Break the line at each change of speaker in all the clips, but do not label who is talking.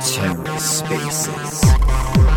TerraSpaces. Hello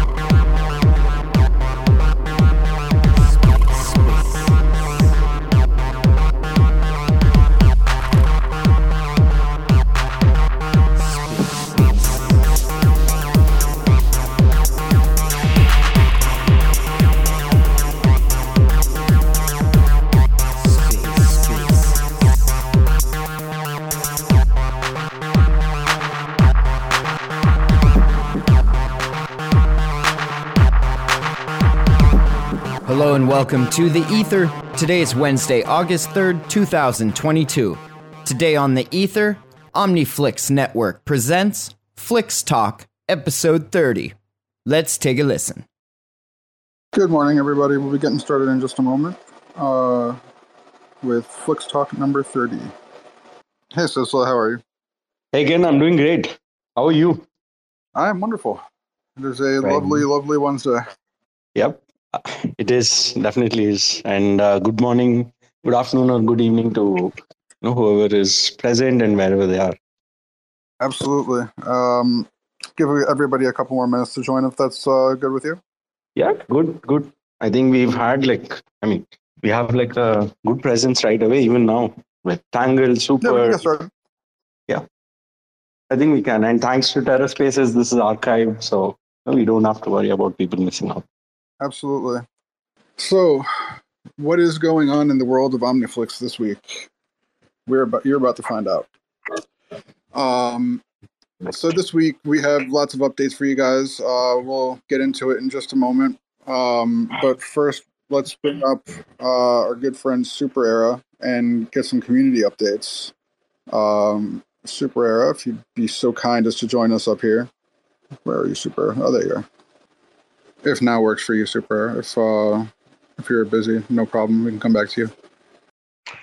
and welcome to The Ether. Today is Wednesday, August 3rd, 2022. Today on The Ether, Omniflix Network presents Flix Talk, Episode 30. Let's take a listen.
Good morning, everybody. We'll be getting started in just a moment uh, with Flix Talk number 30. Hey, Sistla, how are you?
Hey, Ken, I'm doing great. How are you?
I am wonderful. It is a
Right.
lovely, lovely Wednesday.
Yep, it is definitely is. And uh, good morning, good afternoon, or good evening to you know, whoever is present and wherever they are.
Absolutely. Um, give everybody a couple more minutes to join if that's uh, good with you.
Yeah, good, good. I think we've had like, I mean, we have like a good presence right away, even now with Tangle,
Yeah,
Super.
Yeah, started.
I think we can. And thanks to TerraSpaces, this is archived, so we don't have to worry about people missing out.
Absolutely. So, what is going on in the world of Omniflix this week? We're about, you're about to find out. Um, so this week we have lots of updates for you guys. Uh, we'll get into it in just a moment. Um, but first, let's bring up uh, our good friend Super Era and get some community updates. Um, Super Era, if you'd be so kind as to join us up here. Where are you, Super? Oh, there you are. If now works for you, Super. If uh, if you're busy, no problem. We can come back to you.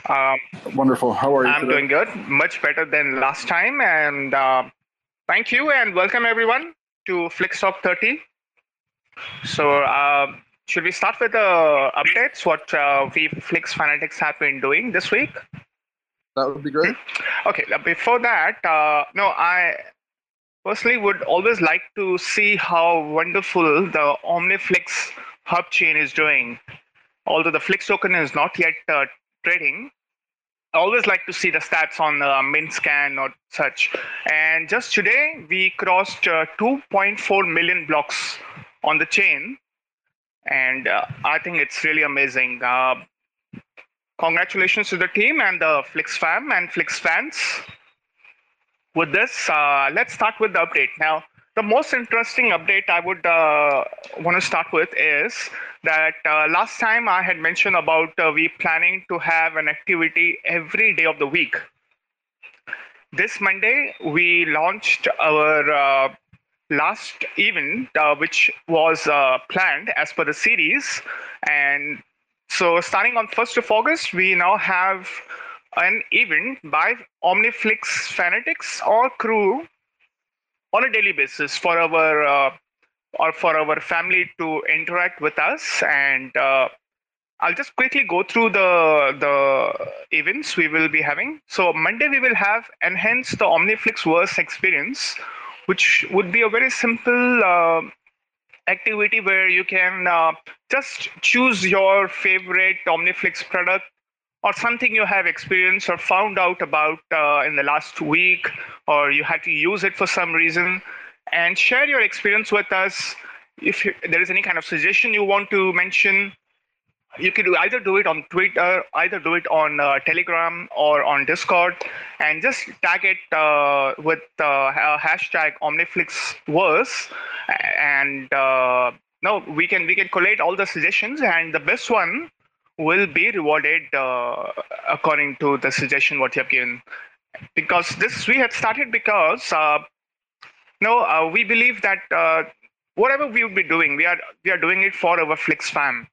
Um,
Wonderful. How are you?
I'm
today?
doing good, much better than last time. And uh, thank you and welcome everyone to Flix Talk 30. So, uh, should we start with the updates? What uh, we Flix fanatics have been doing this week?
That would be great.
Okay, uh, before that, uh, no, I personally would always like to see how wonderful the OmniFlix hub chain is doing. Although the Flix token is not yet uh, trading, I always like to see the stats on uh, MintScan or such. And just today, we crossed uh, 2.4 million blocks on the chain. And uh, I think it's really amazing. Uh, congratulations to the team and the Flix fam and Flix fans. With this, uh, let's start with the update. Now, the most interesting update I would uh, want to start with is that uh, last time I had mentioned about uh, we planning to have an activity every day of the week. This Monday, we launched our uh, last event, uh, which was planned as per the series. And so, starting on 1st of August, we now have an event by Omniflix fanatics or crew on a daily basis for our uh, or for our family to interact with us and uh, I'll just quickly go through the the events we will be having. So Monday we will have enhance the Omniflix verse experience, which would be a very simple uh, activity where you can uh, just choose your favorite Omniflix product or something you have experienced or found out about uh, in the last week, or you had to use it for some reason, and share your experience with us. If you, there is any kind of suggestion you want to mention, you can either do it on Twitter, either do it on uh, Telegram or on Discord, and just tag it uh, with uh, hashtag OmniflixVerse, and uh, no, we can we can collate all the suggestions, and the best one will be rewarded uh, according to the suggestion what you have given. Because this we had started because uh, no, uh, we believe that uh, whatever we would be doing, we are we are doing it for our Flix fam.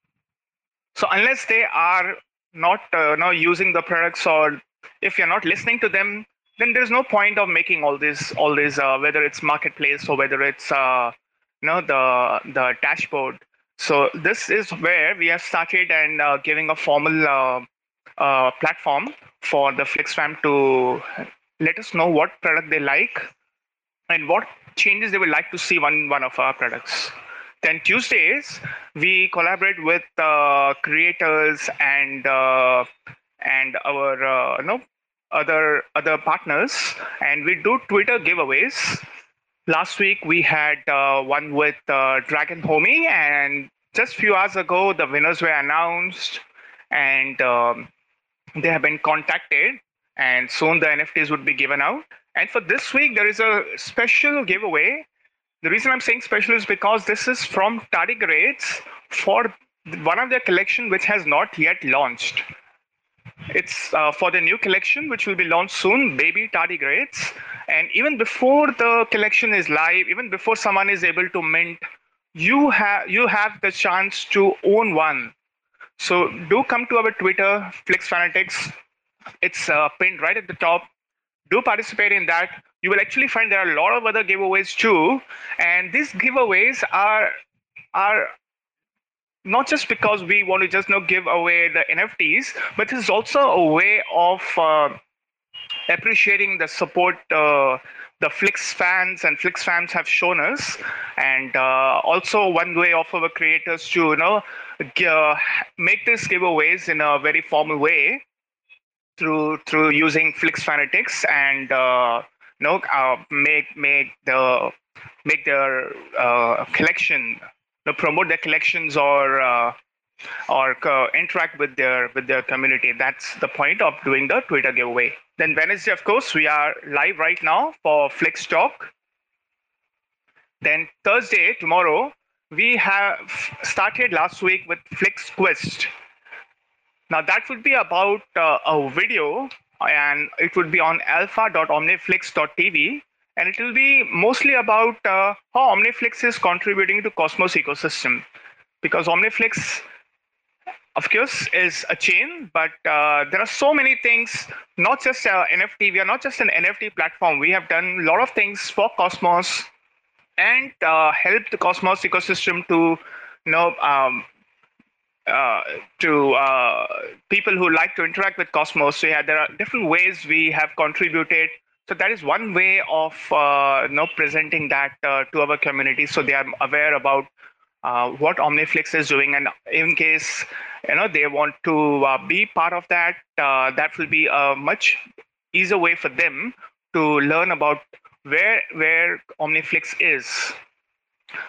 So unless they are not uh, now using the products or if you're not listening to them, then there's no point of making all this all this uh, whether it's marketplace or whether it's you know the the dashboard. So this is where we have started and uh, giving a formal uh, uh, platform for the FlixFam to let us know what product they like and what changes they would like to see on one of our products. Then Tuesdays, we collaborate with uh, creators and uh, and our uh, you know other other partners, and we do Twitter giveaways. Last week we had uh, one with uh, Dragon Homie, and just a few hours ago the winners were announced, and um, they have been contacted, and soon the NFTs would be given out. And for this week, there is a special giveaway the reason I'm saying special is because this is from Tardigrades for one of their collection which has not yet launched. It's uh, for the new collection which will be launched soon, Baby Tardigrades. And even before the collection is live, even before someone is able to mint, you have you have the chance to own one. So do come to our Twitter, Flix Fanatics. It's uh, pinned right at the top. Do participate in that you will actually find there are a lot of other giveaways too. And these giveaways are are not just because we want to just you give away the NFTs, but this is also a way of uh, appreciating the support uh, the Flix fans and Flix fans have shown us, and uh, also one way of our creators to you know uh, make these giveaways in a very formal way through through using Flix Fanatics and uh, know, uh, make make the make their uh, collection, you know, promote their collections or or uh, interact with their with their community. That's the point of doing the Twitter giveaway. Then Wednesday, of course, we are live right now for Flix Talk. Then Thursday, tomorrow, we have started last week with Flix Quest. Now that would be about uh, a video and it would be on alpha.omniflix.tv and it will be mostly about uh, how Omniflix is contributing to Cosmos ecosystem because Omniflix of course is a chain but uh, there are so many things not just uh, nft we are not just an nft platform we have done a lot of things for cosmos and uh, help the cosmos ecosystem to you know um, uh, to uh, people who like to interact with Cosmos. So yeah, there are different ways we have contributed. So that is one way of uh, you know presenting that uh, to our community, so they are aware about uh, what Omniflix is doing, and in case you know they want to uh, be part of that, that will be a much easier way for them to learn about where where Omniflix is.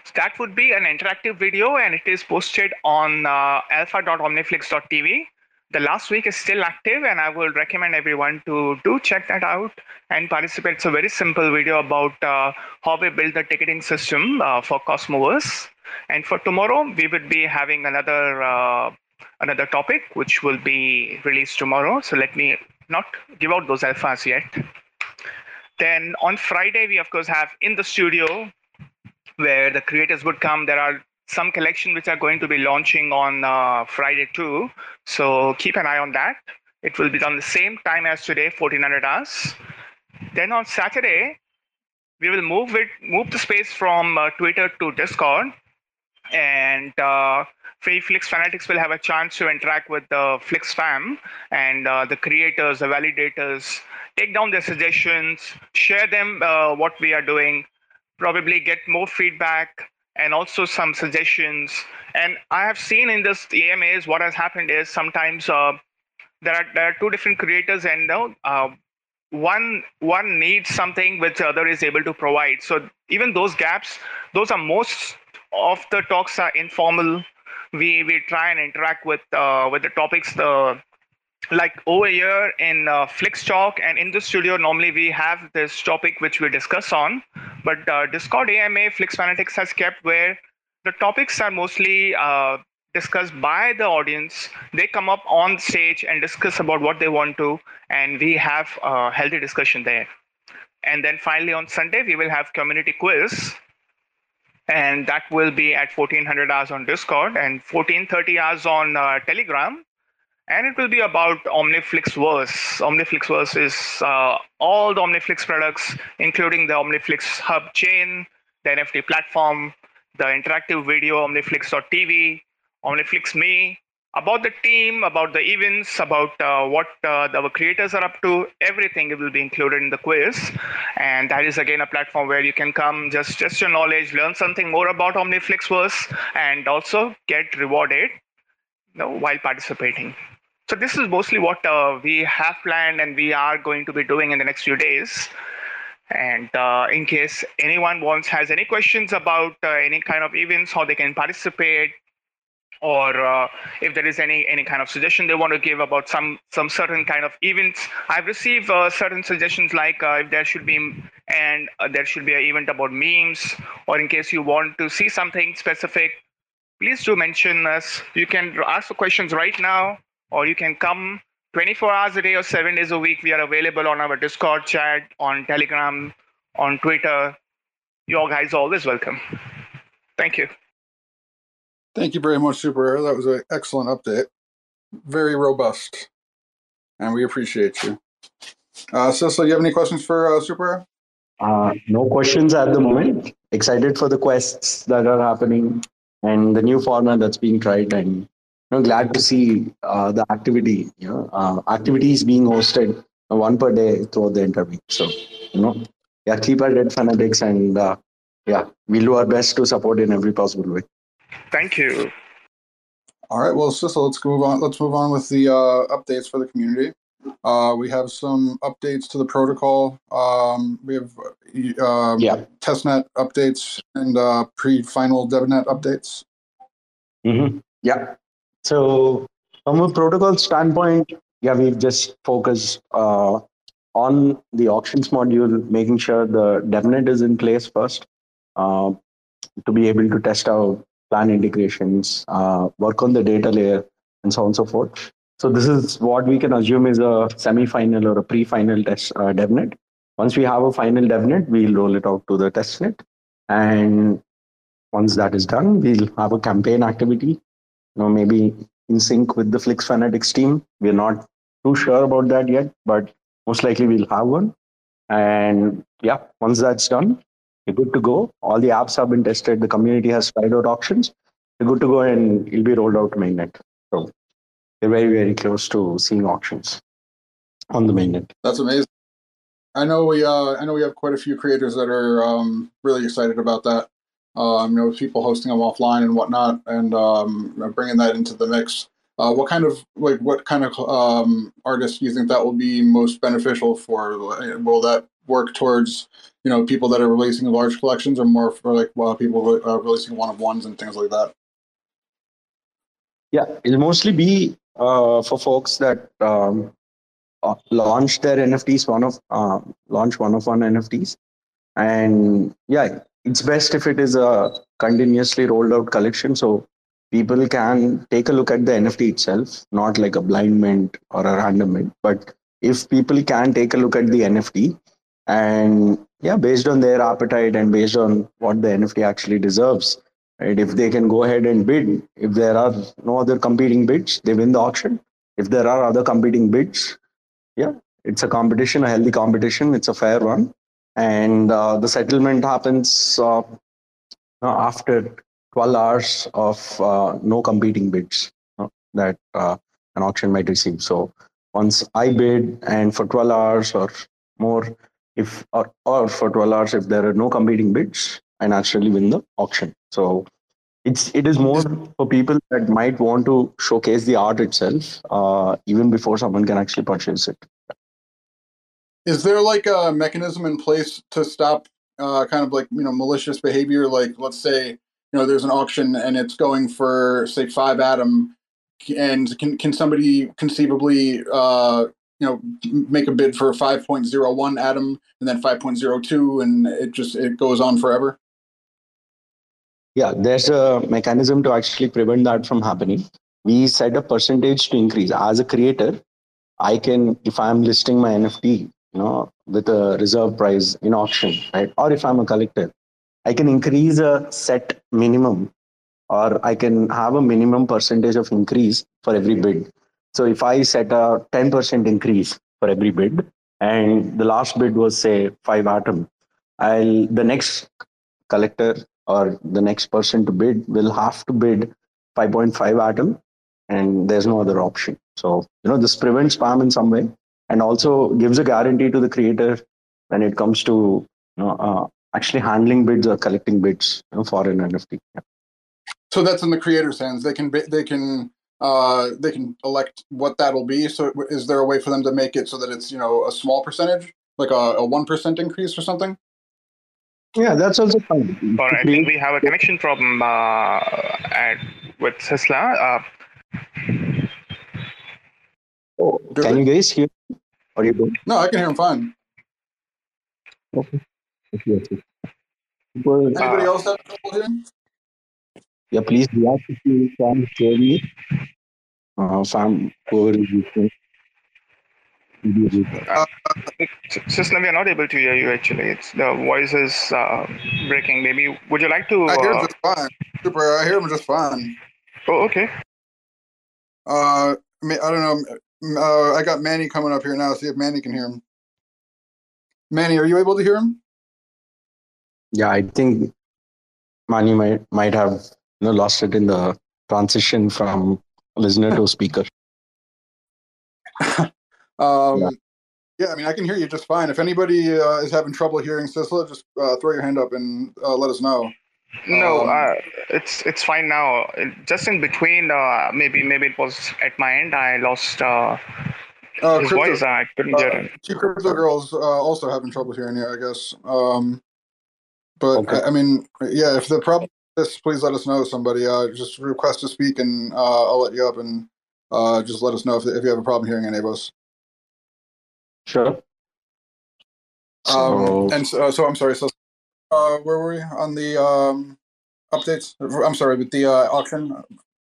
So that would be an interactive video and it is posted on uh, alpha.omniflix.tv. The last week is still active and I will recommend everyone to do check that out and participate. It's a very simple video about uh, how we build the ticketing system uh, for Cosmoverse. And for tomorrow, we would be having another uh, another topic which will be released tomorrow. So let me not give out those alphas yet. Then on Friday, we of course have in the studio where the creators would come. There are some collection which are going to be launching on uh, Friday too. So keep an eye on that. It will be done the same time as today, 1400 hours. Then on Saturday, we will move it, move the space from uh, Twitter to Discord, and uh, Flix fanatics will have a chance to interact with the Flix fam and uh, the creators, the validators, take down their suggestions, share them uh, what we are doing, probably get more feedback and also some suggestions. And I have seen in this AMAs what has happened is sometimes uh, there are there are two different creators and uh, one one needs something which the other is able to provide. So even those gaps, those are most of the talks are informal. We we try and interact with uh, with the topics the like over here in uh, Flix Talk and in the studio, normally we have this topic which we discuss on. But uh, Discord AMA Flix Fanatics has kept where the topics are mostly uh, discussed by the audience. They come up on stage and discuss about what they want to, and we have a healthy discussion there. And then finally on Sunday, we will have community quiz. And that will be at 1400 hours on Discord and 1430 hours on uh, Telegram and it will be about OmniflixVerse. OmniflixVerse is uh, all the Omniflix products, including the Omniflix Hub chain, the NFT platform, the interactive video, Omniflix.tv, OmniflixMe, about the team, about the events, about uh, what uh, our creators are up to. Everything will be included in the quiz, and that is again a platform where you can come, just just your knowledge, learn something more about OmniFlixverse, and also get rewarded while participating. So this is mostly what uh, we have planned, and we are going to be doing in the next few days. And uh, in case anyone wants has any questions about uh, any kind of events, how they can participate, or uh, if there is any any kind of suggestion they want to give about some some certain kind of events. I've received uh, certain suggestions like uh, if there should be and there should be an event about memes or in case you want to see something specific please do mention us. You can ask the questions right now or you can come 24 hours a day or 7 days a week we are available on our discord chat on telegram on twitter Your guys are always welcome thank you
Thank you very much, Super Era. That was an excellent update. Very robust. And we appreciate you. Uh, Cecil, you have any questions for uh, Super Era?
Uh, no questions at the moment. Excited for the quests that are happening and the new format that's being tried. And you know, glad to see uh, the activity. You know, uh, activities being hosted uh, one per day throughout the interview. So you know, yeah, keep at it, fanatics, and uh, yeah, we'll do our best to support in every possible way.
Thank you.
All right, well, Cecil, let's move on. Let's move on with the uh, updates for the community. Uh, we have some updates to the protocol. Um, we have uh,
Yeah.
testnet updates and uh, pre-final DevNet updates.
Mm-hmm. Yeah. So from a protocol standpoint, yeah, we've just focused uh, on the auctions module, making sure the DevNet is in place first uh, to be able to test out plan integrations, uh, work on the data layer, and so on and so forth. So this is what we can assume is a semi-final or a pre-final test uh, DevNet. Once we have a final DevNet, we'll roll it out to the testnet, and once that is done, we'll have a campaign activity. Know, maybe in sync with the Flix Fanatics team. We're not too sure about that yet, but most likely we'll have one. And yeah, once that's done, we're good to go. All the apps have been tested. The community has tried out auctions. We're good to go, and it'll be rolled out to mainnet. So we're very, very close to seeing auctions on the mainnet.
That's amazing. I know we uh, I know we have quite a few creators that are um, really excited about that. Um, you know, people hosting them offline and whatnot, and um, bringing that into the mix. Uh, what kind of like what kind of um, artists do you think that will be most beneficial for? Will that work towards you know people that are releasing large collections, or more for like well, people uh, releasing one of ones and things like that?
Yeah, it'll mostly be uh, for folks that um, uh, launch their NFTs, one of uh, launch one of one NFTs, and yeah, it's best if it is a continuously rolled out collection, so people can take a look at the NFT itself, not like a blind mint or a random mint, but if people can take a look at the NFT and yeah, based on their appetite and based on what the NFT actually deserves, right? If they can go ahead and bid, if there are no other competing bids, they win the auction. If there are other competing bids, yeah, it's a competition, a healthy competition. It's a fair one, and uh, the settlement happens uh, after 12 hours of uh, no competing bids that uh, an auction might receive. So once I bid, and for 12 hours or more, if or, or for 12 hours if there are no competing bids, I naturally win the auction. So it's it is more for people that might want to showcase the art itself uh, even before someone can actually purchase it.
Is there like a mechanism in place to stop uh, kind of like you know malicious behavior? Like let's say you know there's an auction and it's going for say five atom, and can can somebody conceivably uh, you know make a bid for 5.01 atom and then 5.02 and it just it goes on forever?
Yeah, there's a mechanism to actually prevent that from happening. We set a percentage to increase. As a creator, I can, if I'm listing my NFT, you know, with a reserve price in auction, right? Or if I'm a collector, I can increase a set minimum, or I can have a minimum percentage of increase for every bid. So if I set a 10% increase for every bid, and the last bid was say five atom, I'll the next collector or the next person to bid will have to bid 5.5 atom and there's no other option. So, you know, this prevents spam in some way and also gives a guarantee to the creator when it comes to you know, uh, actually handling bids or collecting bids you know, for an NFT. Yeah.
So that's in the creator's hands. They can they can uh, they can elect what that'll be. So is there a way for them to make it so that it's you know a small percentage, like a one percent increase or something?
Yeah, that's also fine.
Or I think we have a connection problem uh, at, with Sistla. Uh,
oh, can you guys hear? Are you good?
No, I can hear him fine.
Okay.
okay, okay. Anybody uh, else have trouble hearing?
Yeah, please react if you can share me. Uh, Sam, whoever is listening.
Uh, System, we are not able to hear you actually. It's the voice is uh, breaking. Maybe would you like to?
I hear him uh, just fine. Super. I hear him just fine.
Oh, okay.
Uh, I mean, I don't know. Uh, I got Mani coming up here now. See if Mani can hear him. Mani, are you able to hear him?
Yeah, I think Mani might might have you know, lost it in the transition from listener to speaker.
Um, yeah. yeah. I mean, I can hear you just fine. If anybody uh, is having trouble hearing Sistla, just uh, throw your hand up and uh, let us know.
No, um, uh, it's it's fine now. Just in between, uh, maybe maybe it was at my end. I lost uh, uh his crypto, voice. I couldn't hear him.
Two crypto girls also having trouble hearing you, I guess. Um, but okay. I, I, mean, yeah, if the problem is, please let us know. Somebody, just request to speak, and I'll let you up, and just let us know if if you have a problem hearing any of us.
Sure.
Um, and so, uh, so, I'm sorry. So, uh, where were we on the um, updates? I'm sorry, with the uh, auction.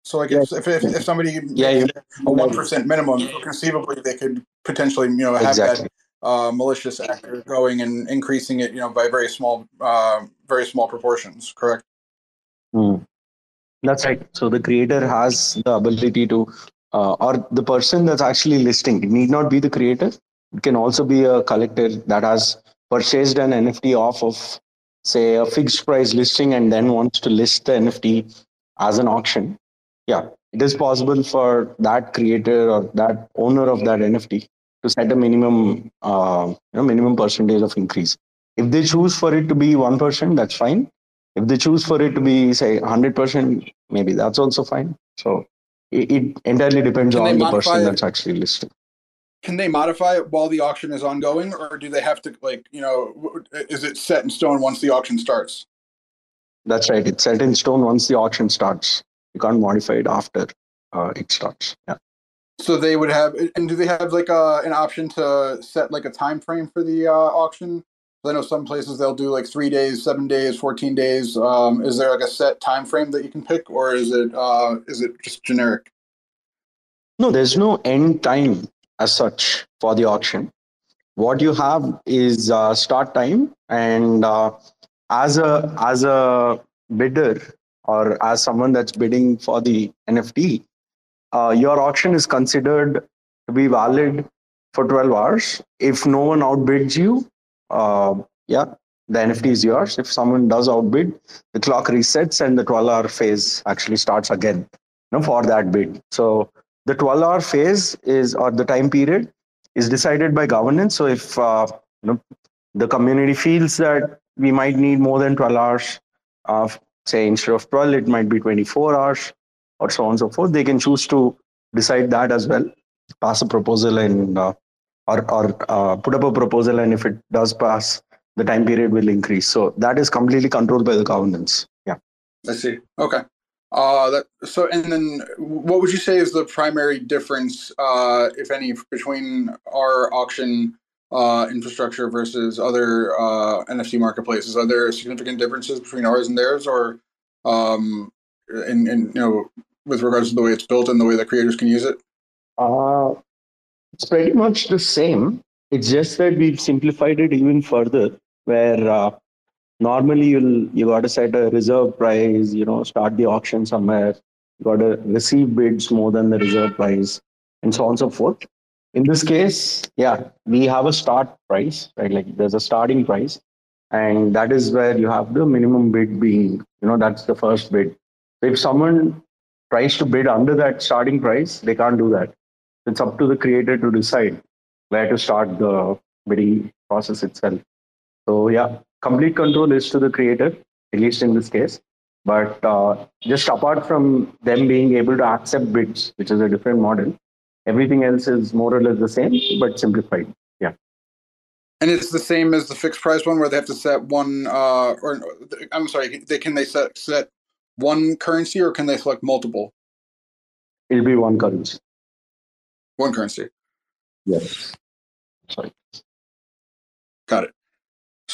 So, like, if, if, if, somebody
yeah, you,
a one percent minimum, conceivably they could potentially, you know, have exactly. that uh, malicious actor going and increasing it, you know, by very small, uh, very small proportions. Correct.
Mm. That's right. So the creator has the ability to, uh, or the person that's actually listing. It need not be the creator it can also be a collector that has purchased an NFT off of, say, a fixed price listing and then wants to list the NFT as an auction. Yeah, it is possible for that creator or that owner of that NFT to set a minimum, uh, you know, minimum percentage of increase. If they choose for it to be one percent, that's fine. If they choose for it to be say hundred percent, maybe that's also fine. So it, it entirely depends Can on the person that's actually listing
can they modify it while the auction is ongoing or do they have to like you know is it set in stone once the auction starts?
That's right. It's set in stone once the auction starts. You can't modify it after uh, it starts. Yeah.
So they would have and do they have like a, an option to set like a time frame for the uh, auction? I know some places they'll do like three days seven days 14 days. Um, is there like a set time frame that you can pick or is it uh, is it just generic?
No there's no end time as such for the auction. What you have is uh, start time, and uh, as a as a bidder or as someone that's bidding for the NFT, uh, your auction is considered to be valid for 12 hours. If no one outbids you, uh, yeah, the NFT is yours. If someone does outbid, the clock resets and the 12 hour phase actually starts again you know, for that bid. So the 12 hour phase is or the time period is decided by governance. So if uh, you know, the community feels that we might need more than 12 hours of say instead of 12 it might be 24 hours or so on and so forth they can choose to decide that as well. Pass a proposal and uh, or, or uh, put up a proposal and if it does pass the time period will increase. So that is completely controlled by the governance. Yeah.
I see. Okay uh, that, so, and then what would you say is the primary difference, uh, if any, between our auction uh, infrastructure versus other uh, NFT marketplaces? Are there significant differences between ours and theirs, or um, in, in you know with regards to the way it's built and the way that creators can use it?
Uh, it's pretty much the same. It's just that we've simplified it even further, where uh, normally you'll you got to set a reserve price you know start the auction somewhere. You got to receive bids more than the reserve price and so on and so forth. In this case yeah we have a start price right? Like there's a starting price and that is where you have the minimum bid being you know that's the first bid. If someone tries to bid under that starting price, they can't do that. It's up to the creator to decide where to start the bidding process itself. So yeah, complete control is to the creator, at least in this case. But uh, just apart from them being able to accept bids, which is a different model, everything else is more or less the same, but simplified. Yeah.
And it's the same as the fixed price one, where they have to set one, uh, or I'm sorry, they can they set set one currency, or can they select multiple?
It'll be one currency.
One currency.
Yes. Sorry.
Got it.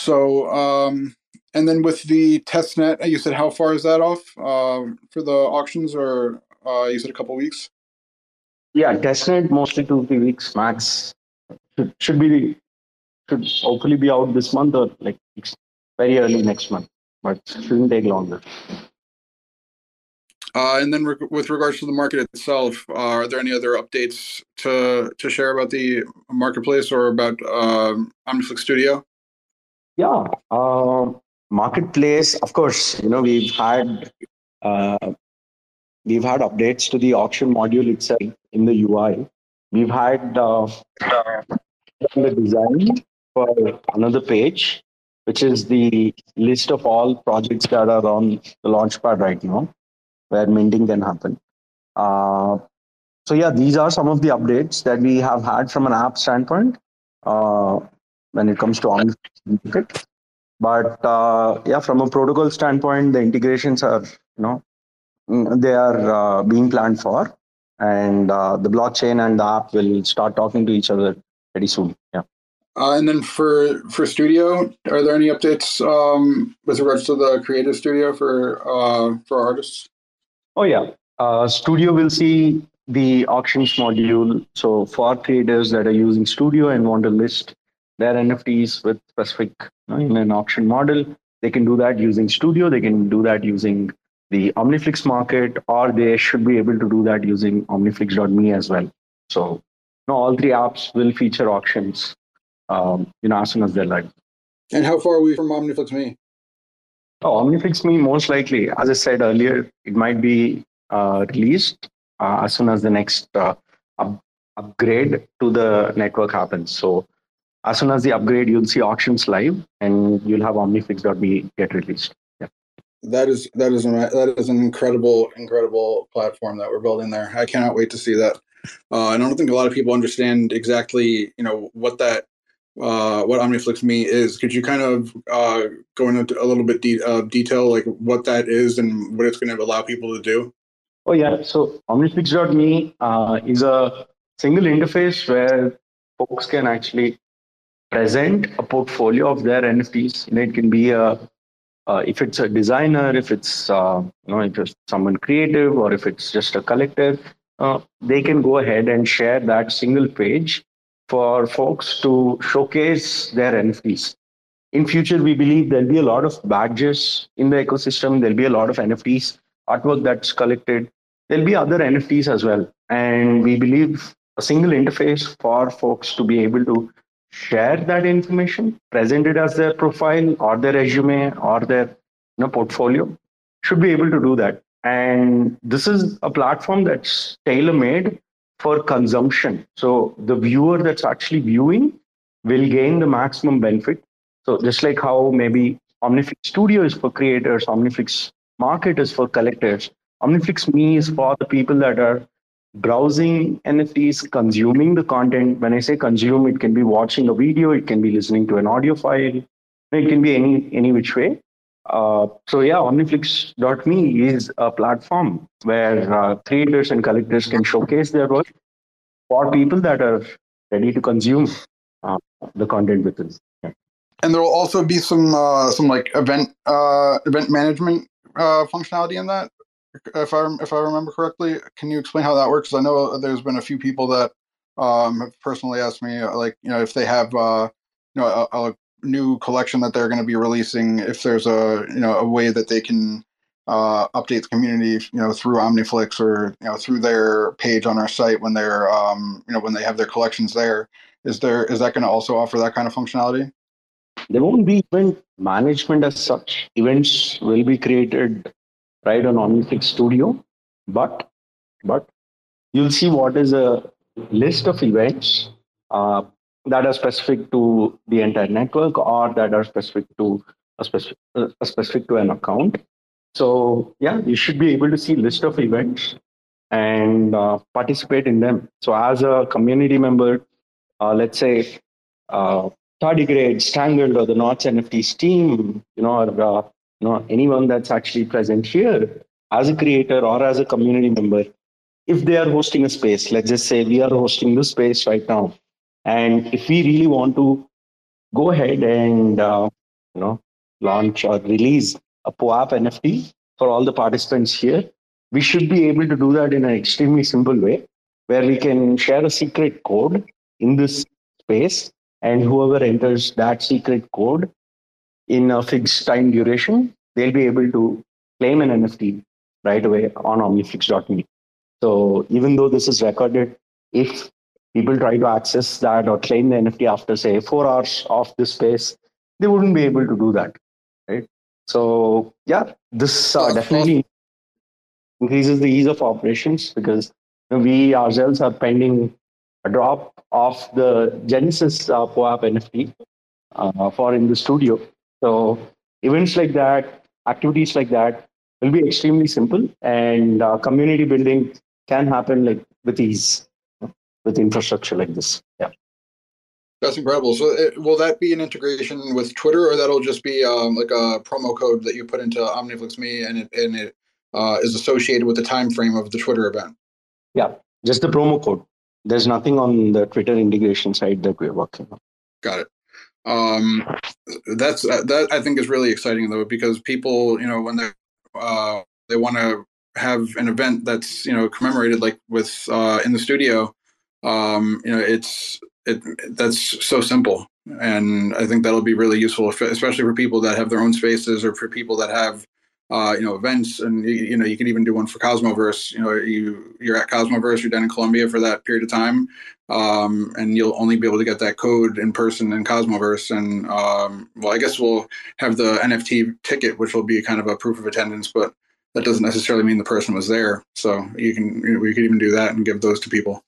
So, um, and then with the test net, you said how far is that off uh, for the auctions, or uh, you said a couple weeks?
Yeah, test net mostly two three weeks max. Should, should be should hopefully be out this month or like very early next month, but shouldn't take longer.
Uh, and then with regards to the market itself, uh, are there any other updates to to share about the marketplace or about um, OmniFlix Studio?
Yeah, uh, marketplace. Of course, you know we've had uh, we've had updates to the auction module itself in the UI. We've had uh, the design for another page, which is the list of all projects that are on the launchpad right now, where minting can happen. Uh, so yeah, these are some of the updates that we have had from an app standpoint uh, when it comes to on But uh, yeah, from a protocol standpoint, the integrations are you know mm, they are uh, being planned for and uh, the blockchain and the app will start talking to each other pretty soon. Yeah.
Uh, and then for for Studio, are there any updates um, with regards to the Creative Studio for uh, for artists?
Oh yeah, uh, Studio will see the auctions module. So for creators that are using Studio and want to list their NFTs with specific you know, in an auction model, they can do that using Studio. They can do that using the Omniflix market, or they should be able to do that using omniflix.me as well. So, you know, all three apps will feature auctions, um, you know, as soon as they're live.
And how far are we from Omniflix.me?
Oh, Omniflix.me, most likely, as I said earlier, it might be uh, released uh, as soon as the next uh, up- upgrade to the network happens. So, as soon as the upgrade, you'll see auctions live, and you'll have OmniFlix.me get released
that is that is an, that is an incredible incredible platform that we're building there. I cannot wait to see that. Uh, I don't think a lot of people understand exactly you know what that uh, what OmniFlix Me is. Could you kind of uh, go into a little bit de- uh, detail like what that is and what it's going to allow people to do?
Oh yeah, so OmniFlix.me uh, is a single interface where folks can actually present a portfolio of their NFTs. You know, it can be a uh, if it's a designer, if it's uh, you know if it's someone creative, or if it's just a collector, uh, they can go ahead and share that single page for folks to showcase their NFTs. In future, we believe there'll be a lot of badges in the ecosystem. There'll be a lot of NFTs artwork that's collected. There'll be other NFTs as well, and we believe a single interface for folks to be able to share that information, present it as their profile or their resume or their you know, portfolio, should be able to do that. And this is a platform that's tailor made for consumption. So the viewer that's actually viewing will gain the maximum benefit. So just like how maybe Omniflix Studio is for creators, Omniflix Market is for collectors, Omniflix Me is for the people that are browsing NFTs, consuming the content. When I say consume, it can be watching a video, it can be listening to an audio file, it can be any any which way. Uh, so yeah, Omniflix.me is a platform where uh, creators and collectors can showcase their work for people that are ready to consume uh, the content within. Yeah.
And there will also be some uh, some like event uh, event management uh, functionality in that if I if I remember correctly. Can you explain how that works? I know there's been a few people that um, have personally asked me, uh, like you know, if they have uh, you know a, a new collection that they're going to be releasing, if there's a you know a way that they can uh, update the community, you know, through OmniFlix or you know through their page on our site when they're um, you know when they have their collections there. Is there is that going to also offer that kind of functionality?
There won't be event management as such. Events will be created right on OmniFlix Studio. but but you'll see what is a list of events uh, that are specific to the entire network or that are specific to a specific, uh, specific to an account. So yeah, you should be able to see list of events and uh, participate in them. So as a community member, uh, let's say uh, Tardigrade, Strangled, or the Knots NFTs team, you know, or know anyone that's actually present here as a creator or as a community member, if they are hosting a space, let's just say we are hosting the space right now, and if we really want to go ahead and uh, you know launch or release a POAP NFT for all the participants here, we should be able to do that in an extremely simple way where we can share a secret code in this space and whoever enters that secret code in a fixed time duration, they'll be able to claim an NFT right away on omniflix.me. So even though this is recorded, if people try to access that or claim the NFT after, say, four hours of this space, they wouldn't be able to do that, right? So yeah, this uh, definitely increases the ease of operations because you know, we ourselves are pending a drop of the Genesis uh, POAP NFT uh, for in the studio. So events like that, activities like that will be extremely simple and uh, community building can happen like with ease with infrastructure like this. Yeah.
That's incredible. So, it, will that be an integration with Twitter, or that'll just be um, like a promo code that you put into OmniFlix Me, and it and it uh, is associated with the time frame of the Twitter event?
Yeah, just the promo code. There's nothing on the Twitter integration side that we're working on.
Got it. Um, that's uh, that I think is really exciting though because people, you know, when they uh, they want to have an event that's you know commemorated like with uh, in the studio um, you know it's it that's so simple. And i think that'll be really useful especially for people that have their own spaces or for people that have uh, you know events and you, know you can even do one for cosmoverse you know you you're at cosmoverse you're down in colombia for that period of time um, and you'll only be able to get that code in person in cosmoverse and um, well i guess we'll have the nft ticket which will be kind of a proof of attendance but that doesn't necessarily mean the person was there so you can you know, we could even do that and give those to people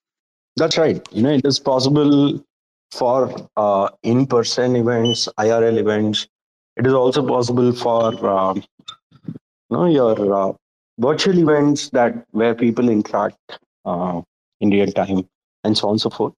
that's right. You know, it is possible for uh, in-person events, IRL events. It is also possible for you know your uh, virtual events that where people interact uh, in real time and so on and so forth.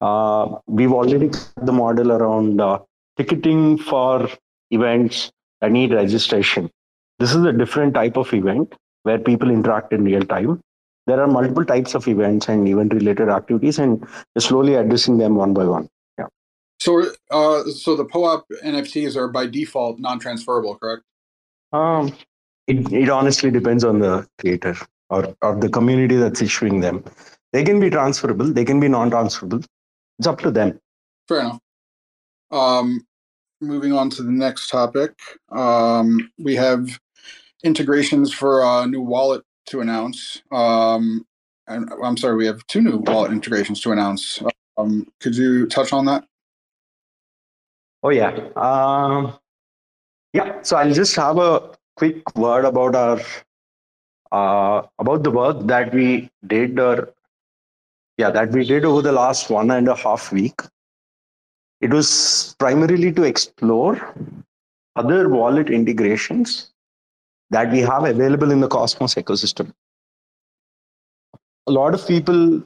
Uh, we've already the model around uh, ticketing for events that need registration. This is a different type of event where people interact in real time there are multiple types of events and event related activities and slowly addressing them one by one yeah
so uh, so the POAP nfts are by default non-transferable correct
um it, it honestly depends on the creator or, or the community that's issuing them they can be transferable they can be non-transferable it's up to them
fair enough um moving on to the next topic um we have integrations for a new wallet to announce. Um, and I'm sorry, we have two new wallet integrations to announce. Um, could you touch on that?
Oh yeah, um, yeah. So I'll just have a quick word about our uh, about the work that we did, or yeah, that we did over the last one and a half week. It was primarily to explore other wallet integrations that we have available in the Cosmos ecosystem. A lot of people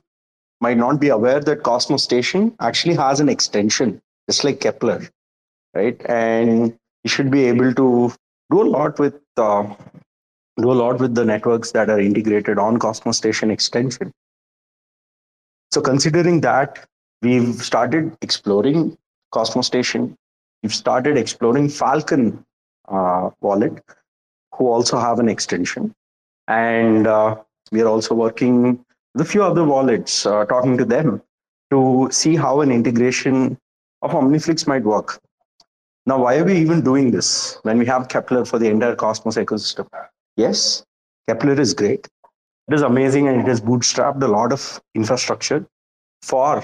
might not be aware that Cosmostation actually has an extension, just like Keplr right? And you should be able to do a lot with uh, do a lot with the networks that are integrated on Cosmostation extension. So, considering that, we've started exploring Cosmostation. We've started exploring Falcon uh, wallet, who also have an extension. And uh, we are also working with a few other wallets, uh, talking to them to see how an integration of OmniFlix might work. Now, why are we even doing this when we have Keplr for the entire Cosmos ecosystem? Yes, Keplr is great. It is amazing and it has bootstrapped a lot of infrastructure for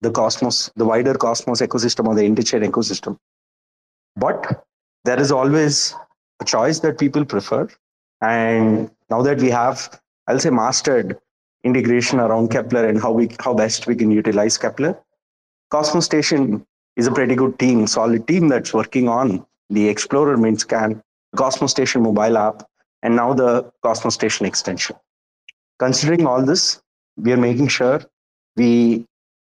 the Cosmos, the wider Cosmos ecosystem or the interchain ecosystem. But there is always a choice that people prefer. And now that we have I'll say, mastered integration around Keplr and how we how best we can utilize Keplr. Cosmos Station is a pretty good team, solid team that's working on the Explorer Mintscan, Cosmos Station mobile app, and now the Cosmostation extension. Considering all this, we are making sure we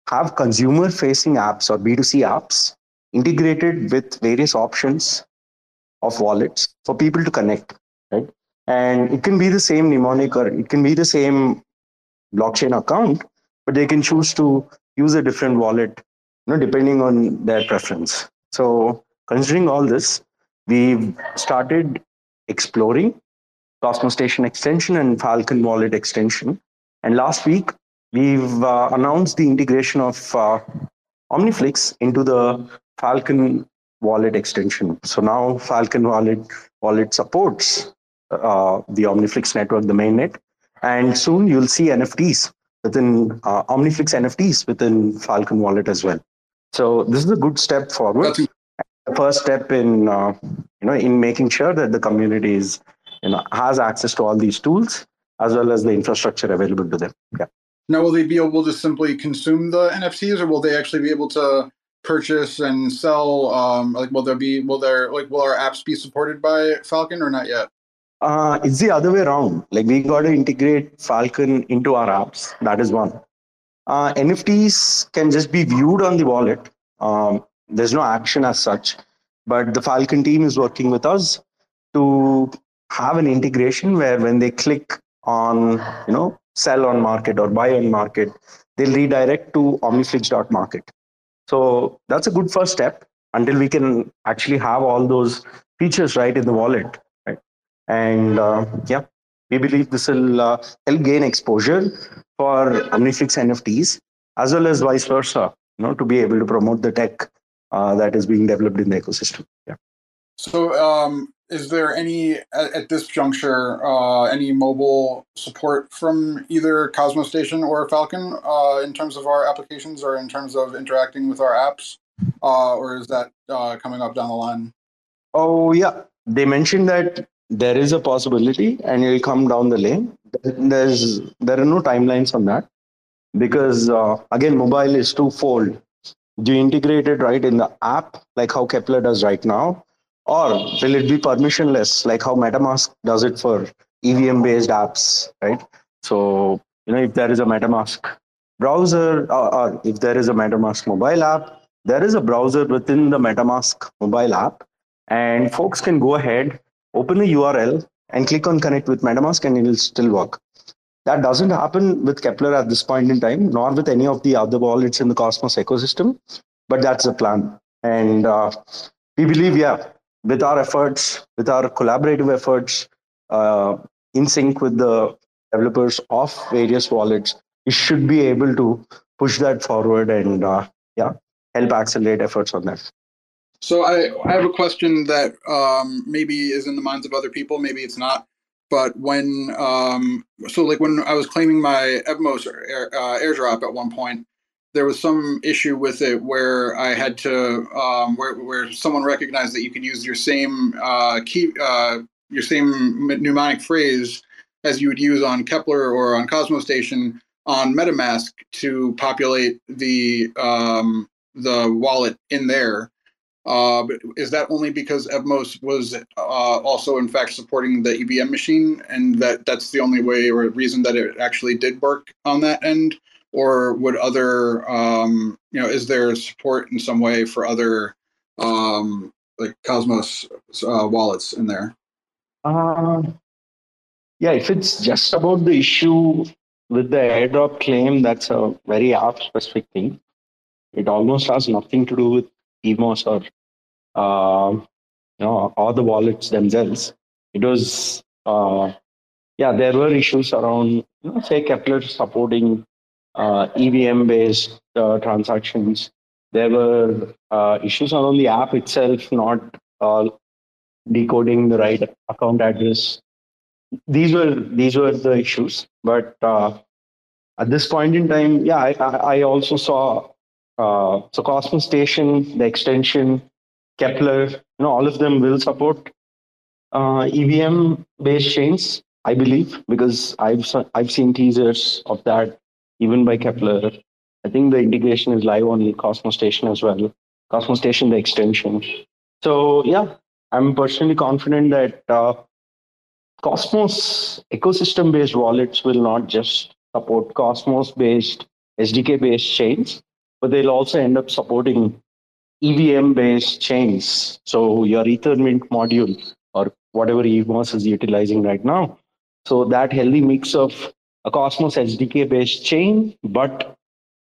have consumer facing apps or B2C apps integrated with various options of wallets for people to connect, right? And it can be the same mnemonic or it can be the same blockchain account, but they can choose to use a different wallet, know, depending on their preference. So considering all this, we've started exploring Cosmostation extension and Falcon wallet extension. And last week, we've uh, announced the integration of uh, Omniflix into the Falcon wallet extension. So now Falcon wallet wallet supports uh, the Omniflix network, the mainnet, and soon you'll see NFTs within uh, Omniflix NFTs within Falcon wallet as well. So this is a good step forward. The first step in uh, you know in making sure that the community is you know has access to all these tools as well as the infrastructure available to them. Yeah.
Now, will they be able to simply consume the NFTs, or will they actually be able to purchase and sell? Um, like, will there be will there like will our apps be supported by Falcon or not yet?
Uh, it's the other way around. Like we got to integrate Falcon into our apps. That is one. Uh, NFTs can just be viewed on the wallet. Um, there's no action as such, but the Falcon team is working with us to have an integration where when they click on, you know, sell on market or buy on market, they'll redirect to omniflix.market. So that's a good first step until we can actually have all those features right in the wallet. Right? And uh, yeah, we believe this will uh, help gain exposure for Omniflix NFTs as well as vice versa, you know, to be able to promote the tech uh, that is being developed in the ecosystem. Yeah.
So, um, is there any at, at this juncture uh, any mobile support from either Cosmostation or Falcon uh, in terms of our applications or in terms of interacting with our apps, uh, or is that uh, coming up down the line?
Oh yeah, they mentioned that there is a possibility, and it'll come down the lane. There's there are no timelines on that because uh, again, mobile is twofold. Do you integrate it right in the app, like how Keplr does right now, or will it be permissionless, like how MetaMask does it for EVM based apps, right? So, you know, if there is a MetaMask browser or, or, if there is a MetaMask mobile app, there is a browser within the MetaMask mobile app, and folks can go ahead, open a URL, and click on connect with MetaMask, and it will still work. That doesn't happen with Keplr at this point in time, nor with any of the other wallets in the Cosmos ecosystem, but that's the plan. And uh, we believe, yeah, with our efforts, with our collaborative efforts, uh, in sync with the developers of various wallets, we should be able to push that forward and uh, yeah, help accelerate efforts on that.
So I, I have a question that um, maybe is in the minds of other people, maybe it's not. But when um, so like when I was claiming my Evmos air, uh, airdrop at one point, there was some issue with it where I had to um, where where someone recognized that you could use your same uh, key uh, your same mnemonic phrase as you would use on Keplr or on Cosmostation on MetaMask to populate the um, the wallet in there. Uh, is that only because Evmos was uh, also, in fact, supporting the EVM machine, and that that's the only way or reason that it actually did work on that end? or would other um, you know is there support in some way for other um, like Cosmos uh, wallets in there?
Uh, yeah, if it's just about the issue with the airdrop claim, that's a very app specific thing. It almost has nothing to do with Evmos or uh, you know or the wallets themselves. It was uh, yeah, there were issues around you know say Keplr supporting uh, EVM based uh, transactions. There were uh, issues around the app itself not decoding the right account address. These were these were the issues, but at this point in time, yeah, I, I also saw uh, so Cosmostation, the extension, Keplr, you know, all of them will support uh, EVM based chains. I believe, because I've I've seen teasers of that even by Keplr. I think the integration is live on Cosmostation as well. Cosmostation, the extension. So yeah, I'm personally confident that uh, Cosmos ecosystem-based wallets will not just support Cosmos-based SDK-based chains, but they'll also end up supporting EVM-based chains. So your Ethermint module or whatever EVMOS is utilizing right now. So that healthy mix of a Cosmos SDK-based chain, but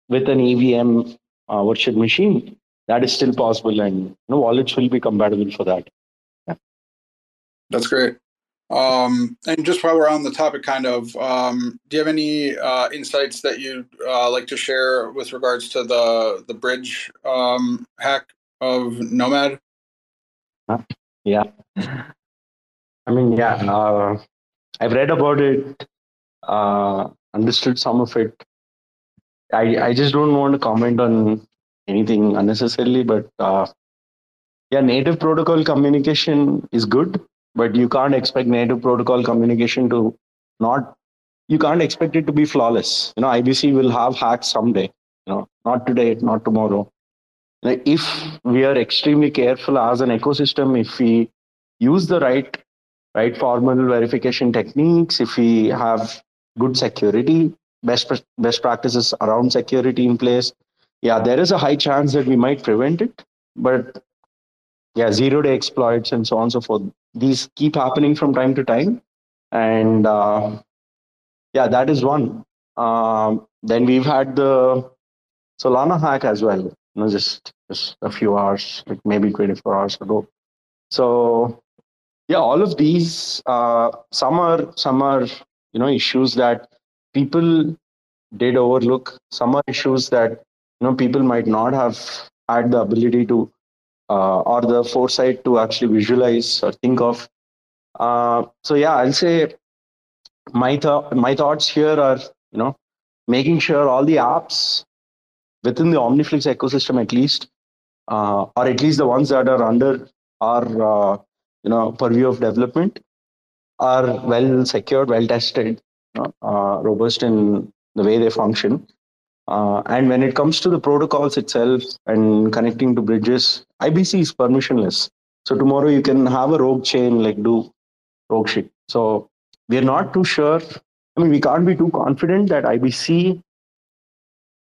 with an EVM uh, virtual machine, that is still possible, and you know, wallets will be compatible for that. Yeah.
That's great. Um, and just while we're on the topic, kind of, um, do you have any uh, insights that you'd uh, like to share with regards to the the bridge um, hack of Nomad?
Yeah, I mean, yeah, uh, I've read about it, uh, understood some of it. I I just don't want to comment on anything unnecessarily, but uh, yeah, native protocol communication is good but you can't expect native protocol communication to not you can't expect it to be flawless. You know ibc will have hacks someday you know not today not tomorrow. If we are extremely careful as an ecosystem if we use the right right formal verification techniques if we have good security best best practices around security in place yeah there is a high chance that we might prevent it. But yeah zero day exploits and so on and so forth. These keep happening from time to time. And uh, yeah that is one. Um, then we've had the solana hack as well you know just just a few hours like maybe 24 hours ago. So yeah all of these uh, some are some are you know issues that people did overlook. Some are issues that you know people might not have had the ability to uh, or the foresight to actually visualize or think of. Uh, so yeah, I'll say my th- my thoughts here are you know making sure all the apps within the OmniFlix ecosystem at least, uh, or at least the ones that are under our uh, you know purview of development, are well secured, well tested, uh, robust in the way they function. Uh, and when it comes to the protocols itself and connecting to bridges, IBC is permissionless. So tomorrow you can have a rogue chain like do rogue shit. So we're not too sure. I mean, we can't be too confident that IBC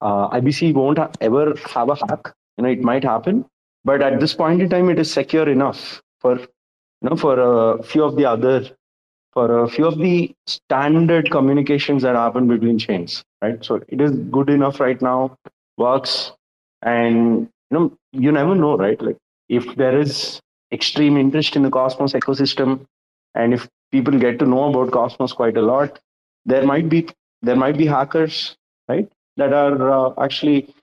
uh, IBC won't ha- ever have a hack. You know, it might happen, but at this point in time, it is secure enough for you know for a few of the other for a few of the standard communications that happen between chains, right? So it is good enough right now, works, and you know you never know, right? Like if there is extreme interest in the Cosmos ecosystem, and if people get to know about Cosmos quite a lot, there might be there might be hackers, right, that are uh, actually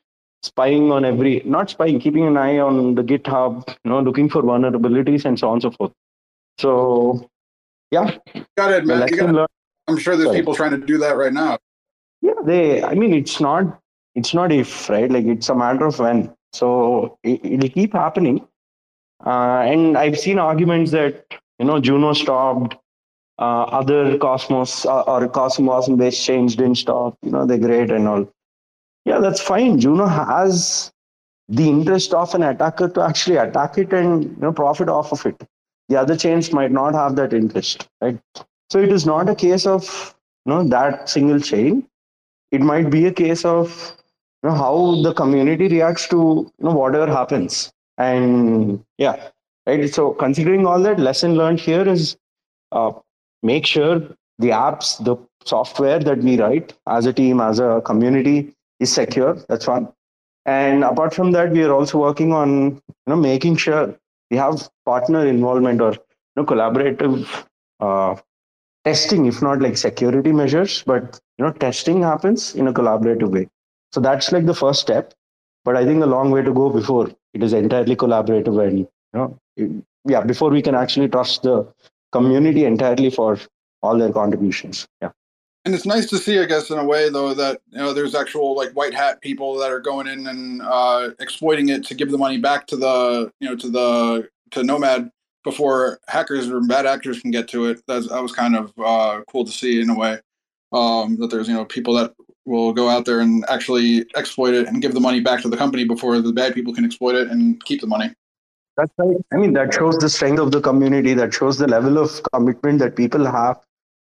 spying on every not spying, keeping an eye on the GitHub, you know, looking for vulnerabilities and so on and so forth. So yeah.
Got to admit, gotta, I'm sure there's Sorry. people trying to do that right now.
Yeah, they. I mean, it's not. It's not if right. Like it's a matter of when. So it, will keep happening. Uh, and I've seen arguments that you know Juno stopped, uh, other Cosmos uh, or Cosmos based chains didn't stop. You know they're great and all. Yeah, that's fine. Juno has the interest of an attacker to actually attack it and you know profit off of it the other chains might not have that interest right so it is not a case of you know that single chain it might be a case of know how the community reacts to you know whatever happens. And yeah right? So considering all that lesson learned here is uh, make sure the apps the software that we write as a team as a community is secure. That's one. And apart from that we are also working on you know making sure we have partner involvement or you know collaborative uh, testing if not like security measures but you know testing happens in a collaborative way so that's like the first step but i think a long way to go before it is entirely collaborative and you know it, yeah before we can actually trust the community entirely for all their contributions yeah
and it's nice to see i guess in a way though that you know there's actual like white hat people that are going in and uh, exploiting it to give the money back to the you know to the to nomad before hackers or bad actors can get to it. That's, that was kind of uh, cool to see in a way. Um, that there's you know people that will go out there and actually exploit it and give the money back to the company before the bad people can exploit it and keep the money.
That's right. I mean, that shows the strength of the community. That shows the level of commitment that people have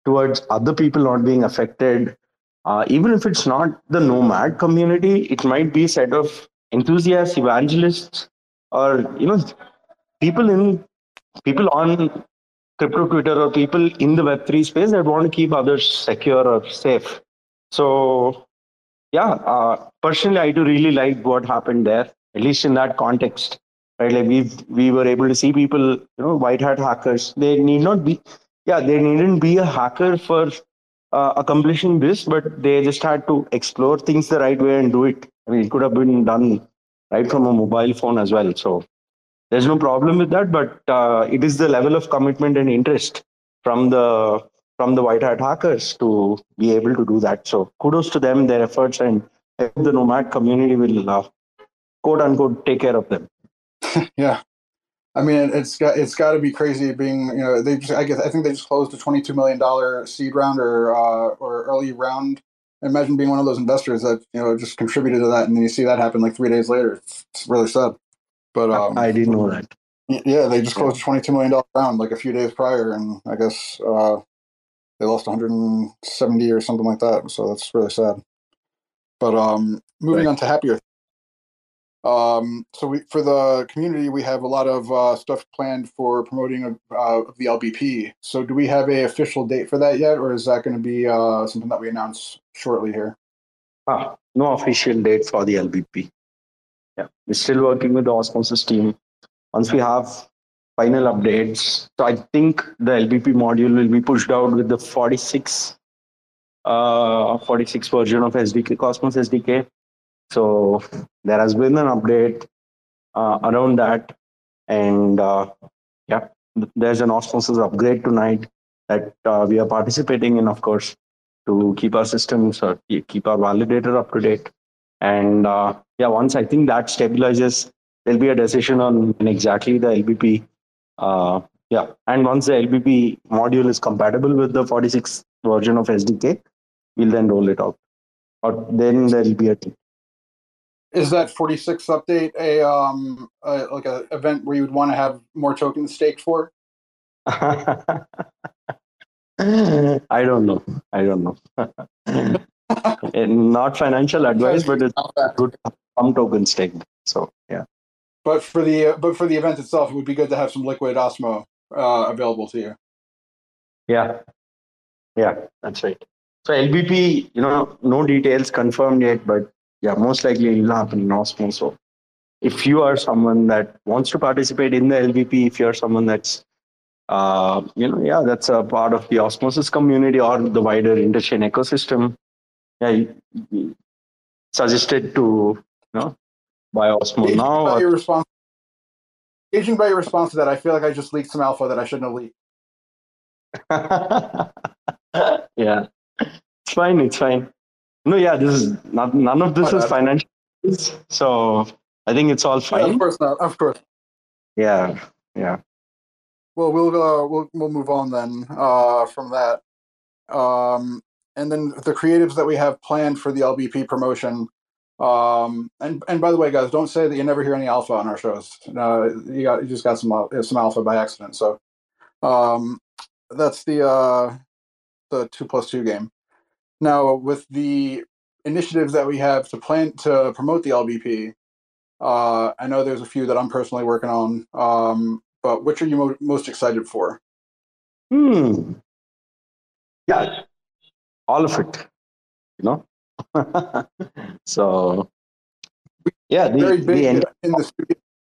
towards other people not being affected. Uh, even if it's not the nomad community, it might be a set of enthusiasts, evangelists, or you know, people in people on crypto Twitter or people in the Web3 space that want to keep others secure or safe. So, yeah, uh, personally, I do really like what happened there, at least in that context. Right, like we we were able to see people, you know, white hat hackers. They need not be, yeah, they needn't be a hacker for uh, accomplishing this, but they just had to explore things the right way and do it. I mean, it could have been done right from a mobile phone as well. So there's no problem with that, but uh, it is the level of commitment and interest from the from the white hat hackers to be able to do that. So kudos to them, their efforts, and the nomad community will uh, quote unquote take care of them.
yeah, I mean it's got it's got to be crazy being you know they just I guess I think they just closed a twenty two million dollar seed round or uh, or early round. Imagine being one of those investors that you know just contributed to that, and then you see that happen like three days later. It's, really sad. But um,
I didn't know that.
Yeah, they just closed a twenty two million dollar round like a few days prior, and I guess uh, they lost 170 or something like that. So that's really sad. But um, moving right. on to happier. Um, so we, for the community, we have a lot of uh, stuff planned for promoting uh, the LBP. So do we have a official date for that yet, or is that going to be uh, something that we announce shortly here?
Ah, no official date for the LBP. Yeah, we're still working with the Osmosis team. Once we have final updates. So I think the LBP module will be pushed out with the 46, uh, 46 version of SDK Cosmos SDK. So there has been an update uh, around that, and uh, yeah, there's an Osmosis upgrade tonight that uh, we are participating in, of course, to keep our systems or keep our validator up to date. And uh, yeah, once I think that stabilizes, there'll be a decision on exactly the LBP uh, yeah, and once the LBP module is compatible with the 46 version of SDK, we'll then roll it out. Or then there will be a team.
Is that 46 update a um a, like a event where you would want to have more tokens staked for?
I don't know. I don't know. Not financial advice, but it's good some token staked. So yeah
but for the but for the event itself, it would be good to have some liquid Osmo uh, available to you.
Yeah, yeah, that's right. So LBP, you know, no details confirmed yet, but yeah, most likely it will happen in Osmo. So if you are someone that wants to participate in the LBP, if you're someone that's uh, you know, yeah, that's a part of the Osmosis community or the wider interchain ecosystem. Yeah, suggested to you know by Osmo Aging now. By
your response, aging by your response to that, I feel like I just leaked some alpha that I shouldn't have leaked.
yeah, it's fine. It's fine. No, yeah, this is not. None of this oh, is financial. So I think it's all fine.
Yeah, of course not. Of course.
Yeah. Yeah.
Well, we'll uh, we'll we'll move on then uh, from that. Um, and then the creatives that we have planned for the LBP promotion um, and and by the way, guys, don't say that you never hear any alpha on our shows. No, you got you just got some uh, some alpha by accident. So um, that's the uh, the two plus two game. Now with the initiatives that we have to plan to promote the LBP, uh, I know there's a few that I'm personally working on. Um, but which are you mo- most excited for?
Hmm. Yeah, all of it. You know, so yeah,
the, very big the in the studio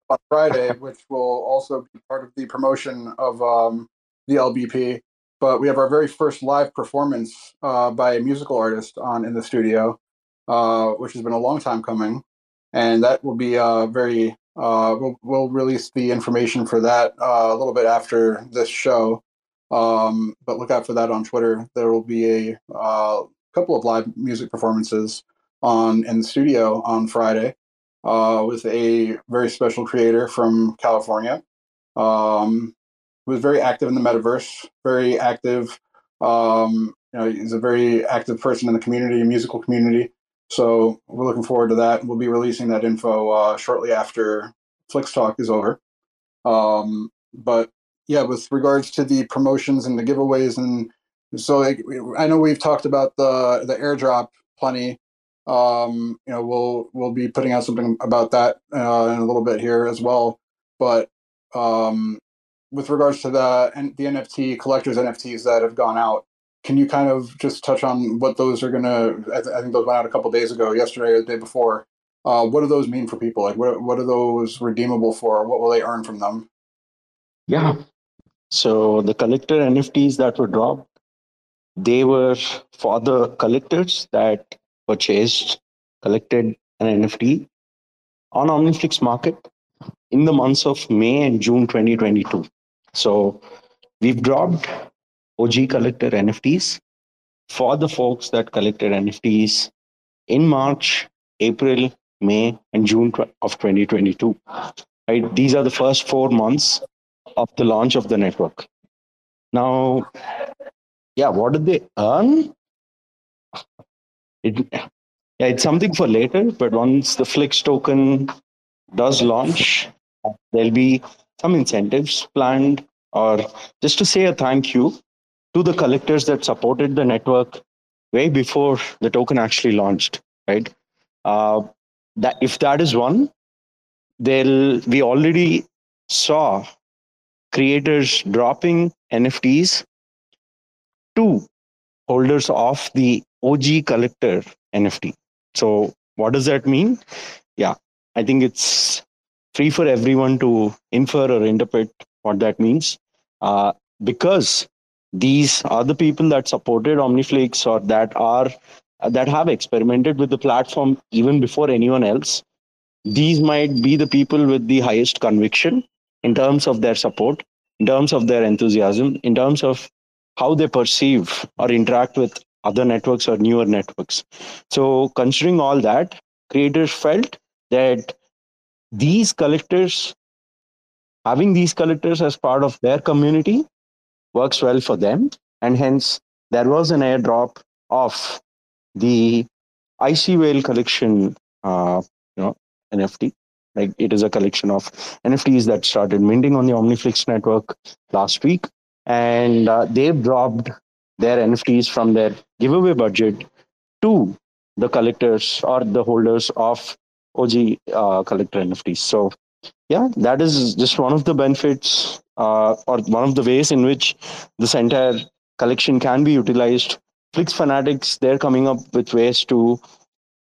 on Friday, which will also be part of the promotion of um, the LBP. But we have our very first live performance uh, by a musical artist on in the studio, uh, which has been a long time coming, and that will be uh, very. Uh, we'll, we'll release the information for that uh, a little bit after this show. Um, but look out for that on Twitter. There will be a uh, couple of live music performances on in the studio on Friday uh, with a very special creator from California. Um, was very active in the metaverse, very active. Um, you know, he's a very active person in the community, musical community. So we're looking forward to that. We'll be releasing that info uh, shortly after Flix Talk is over. Um, but yeah, with regards to the promotions and the giveaways, and so like, I know we've talked about the the airdrop plenty. Um, you know, we'll we'll be putting out something about that uh, in a little bit here as well. But um, with regards to the the NFT collectors NFTs that have gone out, can you kind of just touch on what those are gonna? I, th- I think those went out a couple days ago, yesterday or the day before. Uh, what do those mean for people? Like, what what are those redeemable for? What will they earn from them?
Yeah. So the collector NFTs that were dropped, they were for the collectors that purchased, collected an NFT on OmniFlix Market in the months of May and June 2022. So we've dropped OG collector NFTs for the folks that collected NFTs in March, April, May, and June of 2022. Right? These are the first four months of the launch of the network. Now, yeah, what did they earn? It, yeah, it's something for later, but once the Flix token does launch, there'll be some incentives planned or just to say a thank you to the collectors that supported the network way before the token actually launched right uh, that if that is one they'll we already saw creators dropping nfts to holders of the og collector nft so what does that mean? Yeah i think it's free for everyone to infer or interpret what that means. Uh, because these are the people that supported omniflix or that are that have experimented with the platform even before anyone else these might be the people with the highest conviction in terms of their support in terms of their enthusiasm in terms of how they perceive or interact with other networks or newer networks. So considering all that creators felt that these collectors having these collectors as part of their community works well for them. And hence there was an airdrop of the icy whale collection uh, you know nft like it is a collection of nfts that started minting on the omniflix network last week and uh, they've dropped their nfts from their giveaway budget to the collectors or the holders of og uh, collector nfts so yeah that is just one of the benefits uh, or one of the ways in which this entire collection can be utilized. Flix fanatics, they're coming up with ways to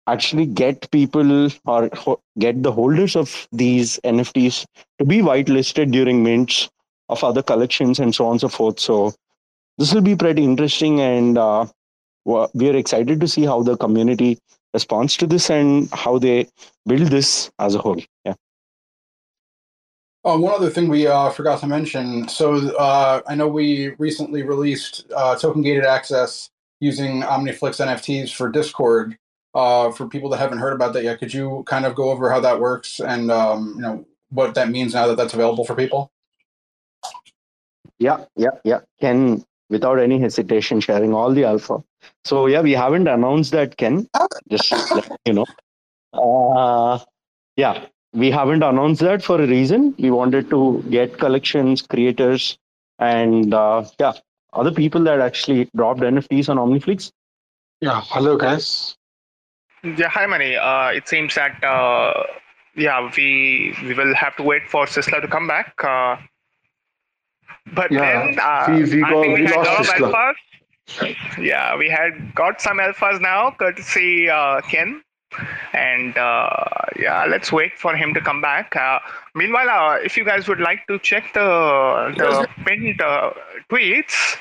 actually get people or ho- get the holders of these NFTs to be whitelisted during mints of other collections and so on and so forth. So this will be pretty interesting, and uh, we are excited to see how the community responds to this and how they build this as a whole. Yeah.
Oh, one other thing we uh, forgot to mention. So uh, I know we recently released uh, token gated access using OmniFlix NFTs for Discord. Uh, for people that haven't heard about that yet, could you kind of go over how that works and um, you know what that means now that that's available for people?
Yeah, yeah, yeah. Ken, without any hesitation, sharing all the alpha. So yeah, we haven't announced that, Ken. Just you know. Uh, yeah, we haven't announced that for a reason. We wanted to get collections, creators, and uh, yeah, other people that actually dropped NFTs on OmniFlix.
Yeah, hello guys.
Yeah, hi Mani. Uh, it seems that uh, yeah, we we will have to wait for Sistla to come back. Uh, but yeah, then uh, we, we, got, we, we lost Sistla. Yeah, we had got some alphas now, courtesy uh, Ken. And uh, yeah let's wait for him to come back. Uh, meanwhile uh, if you guys would like to check the the pinned uh, tweets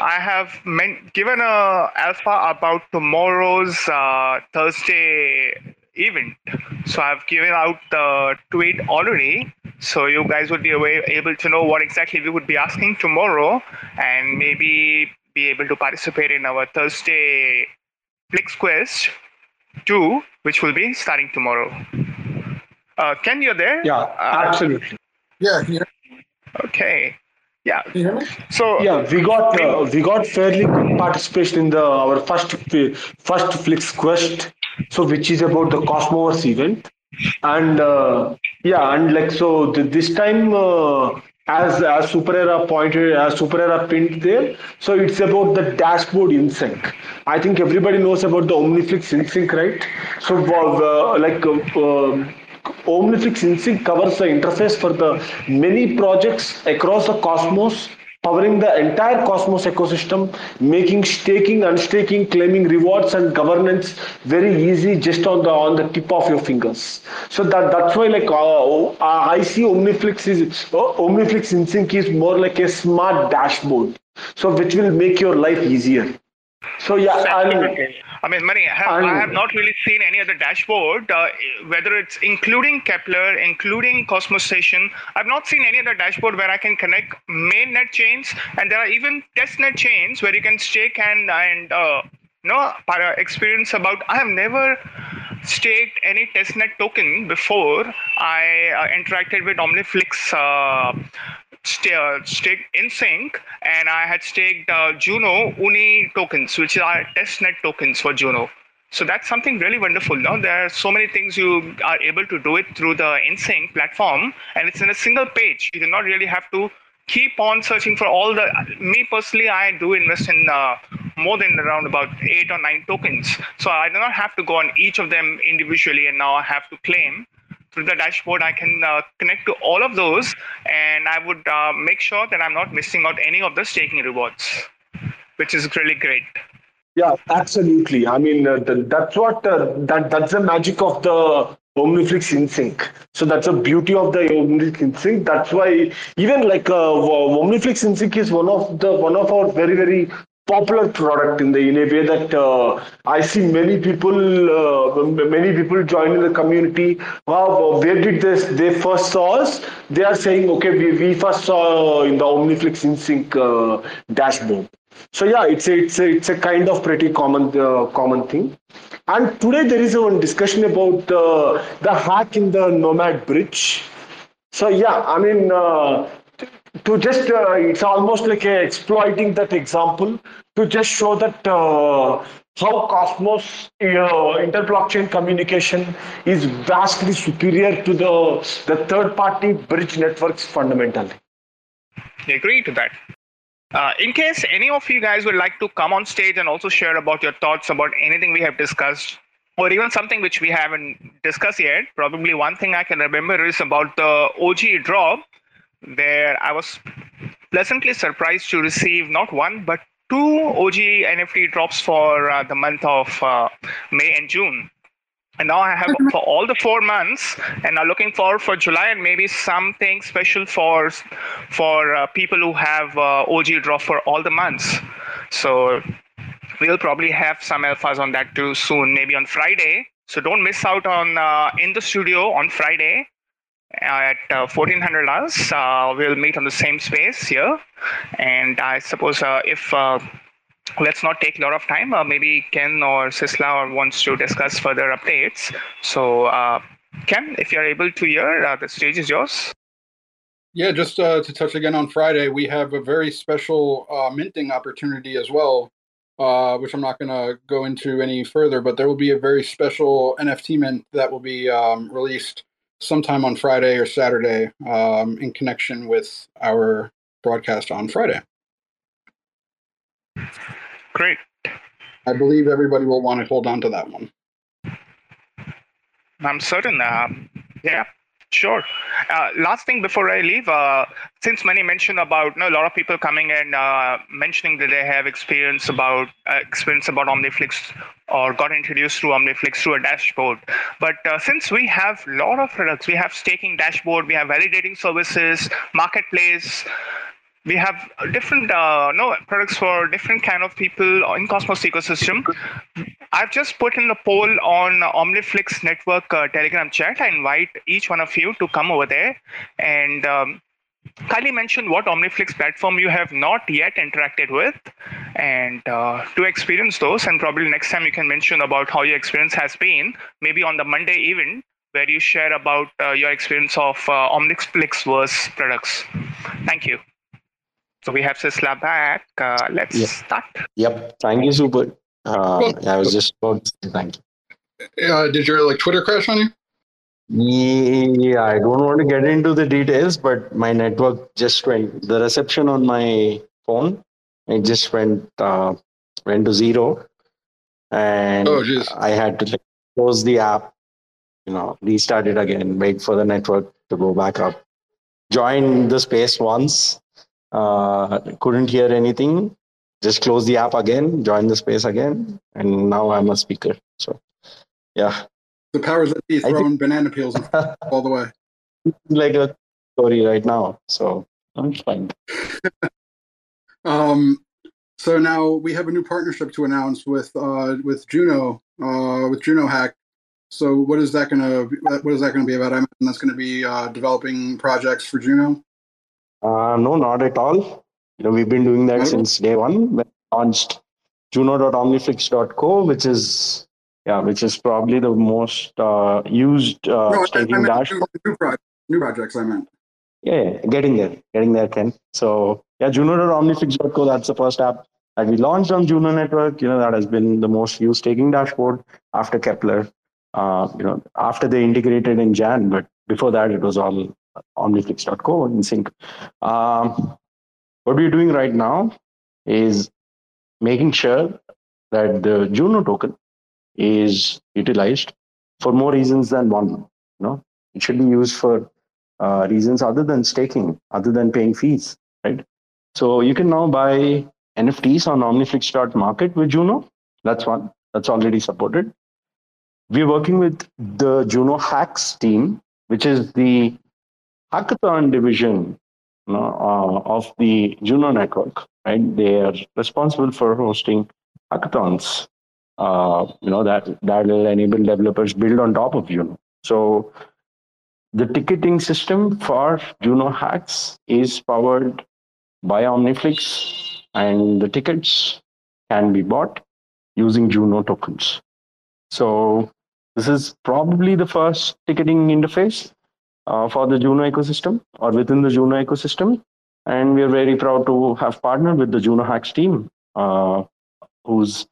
i have meant, given a alpha about tomorrow's uh, thursday event so i've given out the tweet already so you guys would be able to know what exactly we would be asking tomorrow and maybe be able to participate in our thursday Flix Quest 2, which will be starting tomorrow. Uh, Ken, you're there?
Yeah, uh, absolutely.
Yeah.
Okay. Yeah. So
yeah, we got uh, we got fairly good participation in the our first first Flix Quest, so which is about the Cosmos event, and uh, yeah, and like so th- this time uh, as as Super Era pointed as Super Era pinned there, so it's about the dashboard InSync. I think everybody knows about the OmniFlix InSync, right? So uh, like. Uh, OmniFlix InSync covers the interface for the many projects across the Cosmos powering the entire Cosmos ecosystem, making staking, unstaking, claiming rewards and governance very easy just on the on the tip of your fingers. So that that's why like uh, uh I see OmniFlix is uh, OmniFlix InSync is more like a smart dashboard, so which will make your life easier. So yeah,
I mean, Mani, I have, I have not really seen any other dashboard, uh, whether it's including Keplr, including Cosmostation. I've not seen any other dashboard where I can connect mainnet chains, and there are even testnet chains where you can stake and and uh, no experience about. I have never staked any testnet token before I uh, interacted with OmniFlix uh, st- uh, staked and I had staked uh, Juno Uni tokens, which are testnet tokens for Juno. So that's something really wonderful. Now there are so many things you are able to do it through the InSync platform, and it's in a single page. You do not really have to keep on searching for all the. Me personally, I do invest in uh, more than around about eight or nine tokens, so I do not have to go on each of them individually, and now I have to claim through the dashboard, I can uh, connect to all of those, and I would uh, make sure that I'm not missing out any of the staking rewards, which is really great.
Yeah, absolutely. I mean, uh, the, that's what uh, that that's the magic of the OmniFlix InSync. So that's the beauty of the OmniFlix InSync. That's why even like uh, OmniFlix InSync is one of the one of our very very popular product in the in a way that uh, I see many people uh, many people join in the community. Wow, where did this they first saw us? They are saying, okay, we, we first saw in the OmniFlix InSync uh, dashboard. So yeah, it's a, it's a, it's a kind of pretty common uh, common thing. And today there is a one discussion about uh, the hack in the Nomad bridge. So yeah, I mean uh, to just uh, it's almost like exploiting that example to just show that uh, how Cosmos uh, inter-blockchain communication is vastly superior to the the third-party bridge networks fundamentally.
I agree to that. Uh, in case any of you guys would like to come on stage and also share about your thoughts about anything we have discussed, or even something which we haven't discussed yet, probably one thing I can remember is about the OG drop where I was pleasantly surprised to receive not one but two OG NFT drops for uh, the month of uh, May and June. And now I have mm-hmm. for all the four months, and I'm looking forward for July and maybe something special for for uh, people who have uh, OG drop for all the months. So we'll probably have some alphas on that too soon, maybe on Friday. So don't miss out on uh, in the studio on Friday at uh, 1400 hours. Uh, we'll meet on the same space here. And I suppose uh, if uh, let's not take a lot of time, uh, maybe Ken or Sistla wants to discuss further updates. So, uh, Ken, if you're able to hear, the stage is yours.
Yeah, just to touch again on Friday, we have a very special minting opportunity as well. Uh, which I'm not going to go into any further, but there will be a very special NFT mint that will be um, released sometime on Friday or Saturday um, in connection with our broadcast on Friday.
Great.
I believe everybody will want to hold on to that one.
I'm certain. Uh, yeah, Sure. Uh, last thing before I leave, uh, since Mani mentioned about you know, a lot of people coming and uh, mentioning that they have experience about uh, experience about OmniFlix or got introduced through OmniFlix through a dashboard. But uh, since we have a lot of products, we have staking dashboard, we have validating services, marketplace, we have different uh, no products for different kind of people in Cosmos ecosystem. I've just put in the poll on OmniFlix network uh, Telegram chat. I invite each one of you to come over there and um, kindly mention what OmniFlix platform you have not yet interacted with and uh, to experience those. And probably next time you can mention about how your experience has been, maybe on the Monday event where you share about uh, your experience of uh, OmniFlix verse products. Thank you. So we have Sistla back. Uh, let's
Yeah.
start.
Yep. Thank you, Super. Uh,
Well-
yeah, I was just about to say thank
Uh, did your like Twitter crash on you?
you. Yeah, I don't want to get into the details, but my network just went. The reception on my phone it just went uh, went to zero, and
Oh.
I had to like, close the app, you know, restart it again, wait for the network to go back up. Join the space once, uh, couldn't hear anything. Just close the app again, join the space again, and now I'm a speaker. So, yeah,
The powers that be
I think-
throwing banana peels all the way.
like a story right now. So I'm fine.
Um, so now we have a new partnership to announce with uh, with Juno uh, with Juno Hack. So what is that gonna what is that gonna be about? I imagine that's gonna be uh, developing projects for Juno.
Uh, no, not at all. You know, we've been doing that
Okay.
since day one. We launched juno.omniflix.co, which is yeah, which is probably the most uh, used uh,
no, I, I
staking dashboard.
new, new, projects, new projects. I meant.
Yeah, yeah, getting there, getting there, Ken. So yeah, Juno.omniflix.co, that's the first app that we launched on Juno Network. You know, that has been the most used staking dashboard after Keplr. Uh, you know, after they integrated in Jan, but before that, it was all omniflix.co in sync. Um, what we're doing right now is making sure that the Juno token is utilized for more reasons than one. You know, it should be used for uh, reasons other than staking, other than paying fees, right? So you can now buy NFTs on omniflix.market with Juno. That's one that's already supported. We're working with the Juno Hacks team, which is the hackathon division uh, of the Juno network, right? They are responsible for hosting hackathons, uh, you know, that, that will enable developers build on top of Juno. So the ticketing system for Juno Hacks is powered by Omniflix, and the tickets can be bought using Juno tokens. So this is probably the first ticketing interface uh, for the Juno ecosystem or within the Juno ecosystem. And we are very proud to have partnered with the Juno Hacks team, uh, whose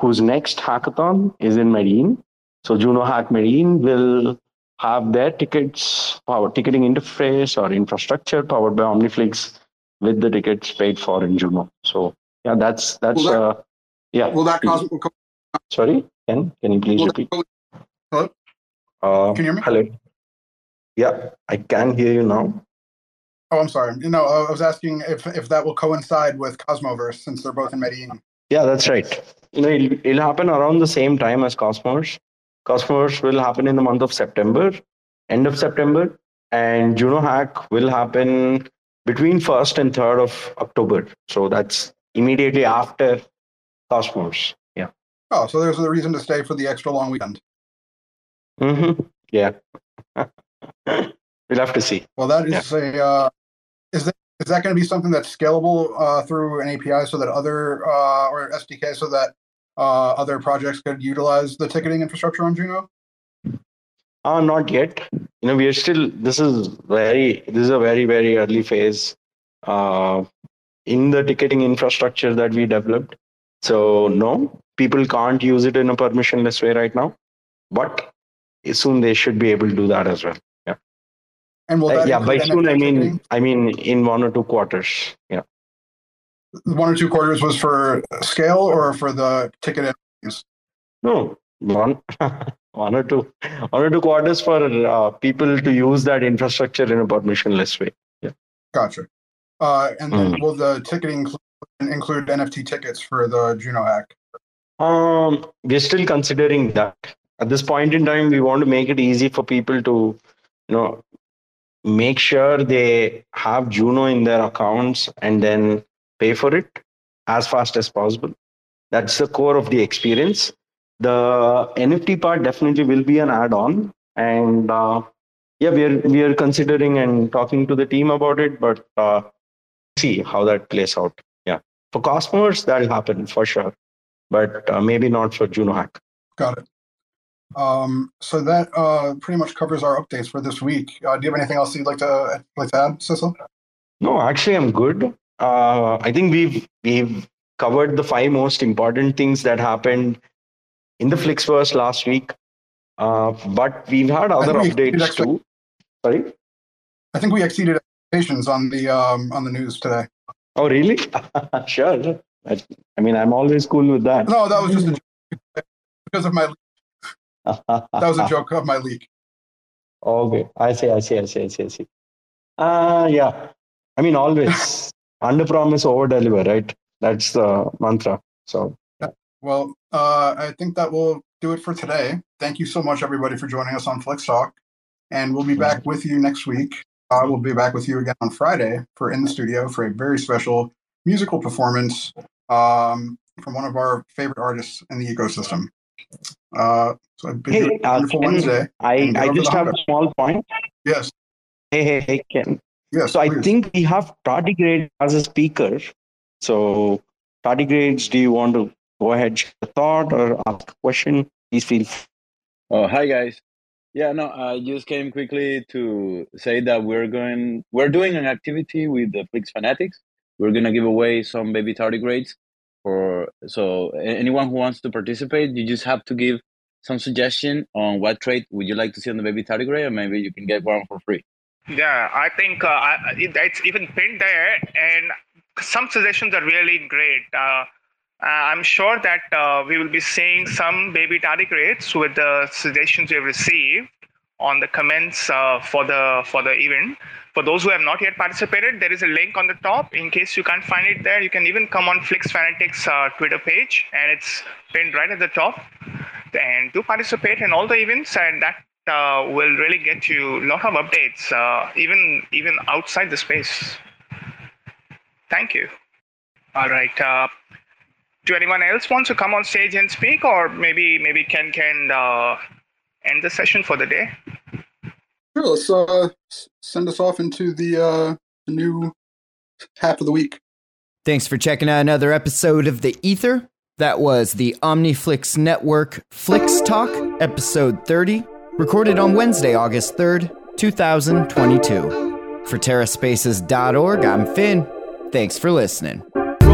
whose next hackathon is in Medellin. So Juno Hack Medellin will have their tickets, our ticketing interface or infrastructure powered by Omniflix with the tickets paid for in Juno. So yeah, that's that's
Will that-
uh, yeah.
Will that cause?
Sorry, Ken, can you please repeat?
co-
Uh,
Can you hear me?
Hello. Yeah, I can hear you now.
oh, I'm sorry. You know, I was asking if if that will coincide with Cosmoverse since they're both in Medellin.
Yeah, that's right. You know, it'll, it'll happen around the same time as Cosmos. Cosmos will happen in the month of September, end of September, and Juno Hack will happen between 1st and 3rd of October. So that's immediately after Cosmos. Yeah.
Oh, so there's a reason to stay for the extra long weekend.
hmm Yeah. we'll have to see.
Well, that is a uh, is that is that going to be something that's scalable uh, through an API so that other uh, or SDK so that uh, other projects could utilize the ticketing infrastructure on Juno?
Uh, not yet. You know, we are still. This is very. This is a very very early phase uh, in the ticketing infrastructure that we developed. So no, people can't use it in a permissionless way right now, but soon they should be able to do that as well.
And will
Uh, yeah. By soon, I mean? I mean in one or two quarters. Yeah.
one or two quarters was for scale or for the ticket.
No, one. One or two, one or two quarters for uh, people to use that infrastructure in a permissionless way. Yeah.
Gotcha. Uh, and then
Mm.
will the ticketing include, include NFT tickets for the Juno hack?
Um, we're still considering that. At this point in time, we want to make it easy for people to, you know, make sure they have Juno in their accounts and then pay for it as fast as possible. That's the core of the experience. The NFT part definitely will be an add-on, and uh, yeah, we are we are considering and talking to the team about it, but uh, see how that plays out. Yeah, for Cosmos, that'll happen for sure but uh, maybe not for Juno Hack.
Got it. Um, so that uh, pretty much covers our updates for this week. Uh, do you have anything else you'd like to like to add, Sistla?
No, actually, I'm good. uh, I think we've we've covered the five most important things that happened in the Flixverse last week. Uh, but we've had other
we
updates too. Sorry.
I think we exceeded expectations on the um, on the news today.
Oh, really? sure. I, I mean, I'm always cool with that.
No, that was just a joke because of my. That was a joke of my leak.
Okay, I see, I see, I see, I see, I see. Uh, yeah. I mean, always under promise, over deliver, right? That's the mantra. So,
Well, uh, I think that will do it for today. Thank you so much, everybody, for joining us on Flix Talk, and we'll be back with you next week. Uh, we'll be back with you again on Friday for in the studio for a very special musical performance um, from one of our favorite artists in the ecosystem. Uh, so I bid you
hey,
a
uh,
wonderful
Ken,
Wednesday.
I, I just have a small point.
Yes,
Hey, hey, hey, Ken.
yes.
So I think we have Tardigrade as a speaker. So Tardigrades, do you want to go ahead, share a thought or ask a question? Please feel free.
Oh, hi guys. Yeah, no, I just came quickly to say that we're going, we're doing an activity with the Flix Fanatics. We're gonna give away some baby tardigrades for so anyone who wants to participate, you just have to give some suggestion on what trade would you like to see on the baby tardigrade, and maybe you can get one for free.
Yeah, I think uh, it, it's even pinned there, and some suggestions are really great. Uh, uh, I'm sure that uh, we will be seeing some baby tardigrades with the suggestions we've received on the comments uh, for the for the event. For those who have not yet participated, there is a link on the top. In case you can't find it there, you can even come on Flix Fanatics uh, Twitter page, and it's pinned right at the top. And do participate in all the events, and that uh, will really get you a lot of updates, uh, even even outside the space. Thank you. All right. Uh, do anyone else want to come on stage and speak, or maybe maybe Ken can uh, end the session for the day?
Sure, let's uh, send us off into the, uh, new half of the week.
Thanks for checking out another episode of The Ether. That was the OmniFlix Network Flix Talk, episode 30, recorded on Wednesday, August 3rd, 2022. For TerraSpaces.org, I'm Finn. Thanks for listening.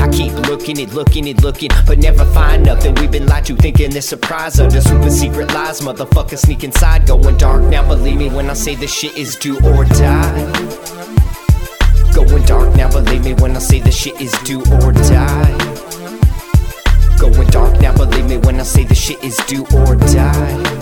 I keep looking and looking and looking, but never find nothing. We've been lied to, thinking this surprise under super secret lies. Motherfucker sneak inside, going dark. Now believe me when I say this shit is do or die. Going dark now, believe me when I say this shit is do or die. Going dark now, believe me when I say this shit is do or die.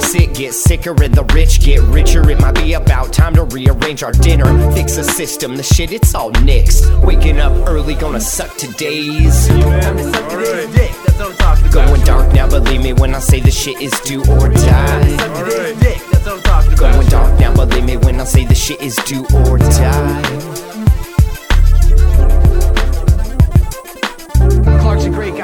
sick get sicker and the rich get richer, it might be about time to rearrange our dinner. Fix the system, the shit, it's all nixed. Waking up early, gonna suck today's.
Time to suck today's dick, that's what I'm talking about.
Going dark now, believe me when I say this shit is do or die.
Suck today's dick, that's what I'm talking about.
Going dark now, believe me when I say the shit is do or die.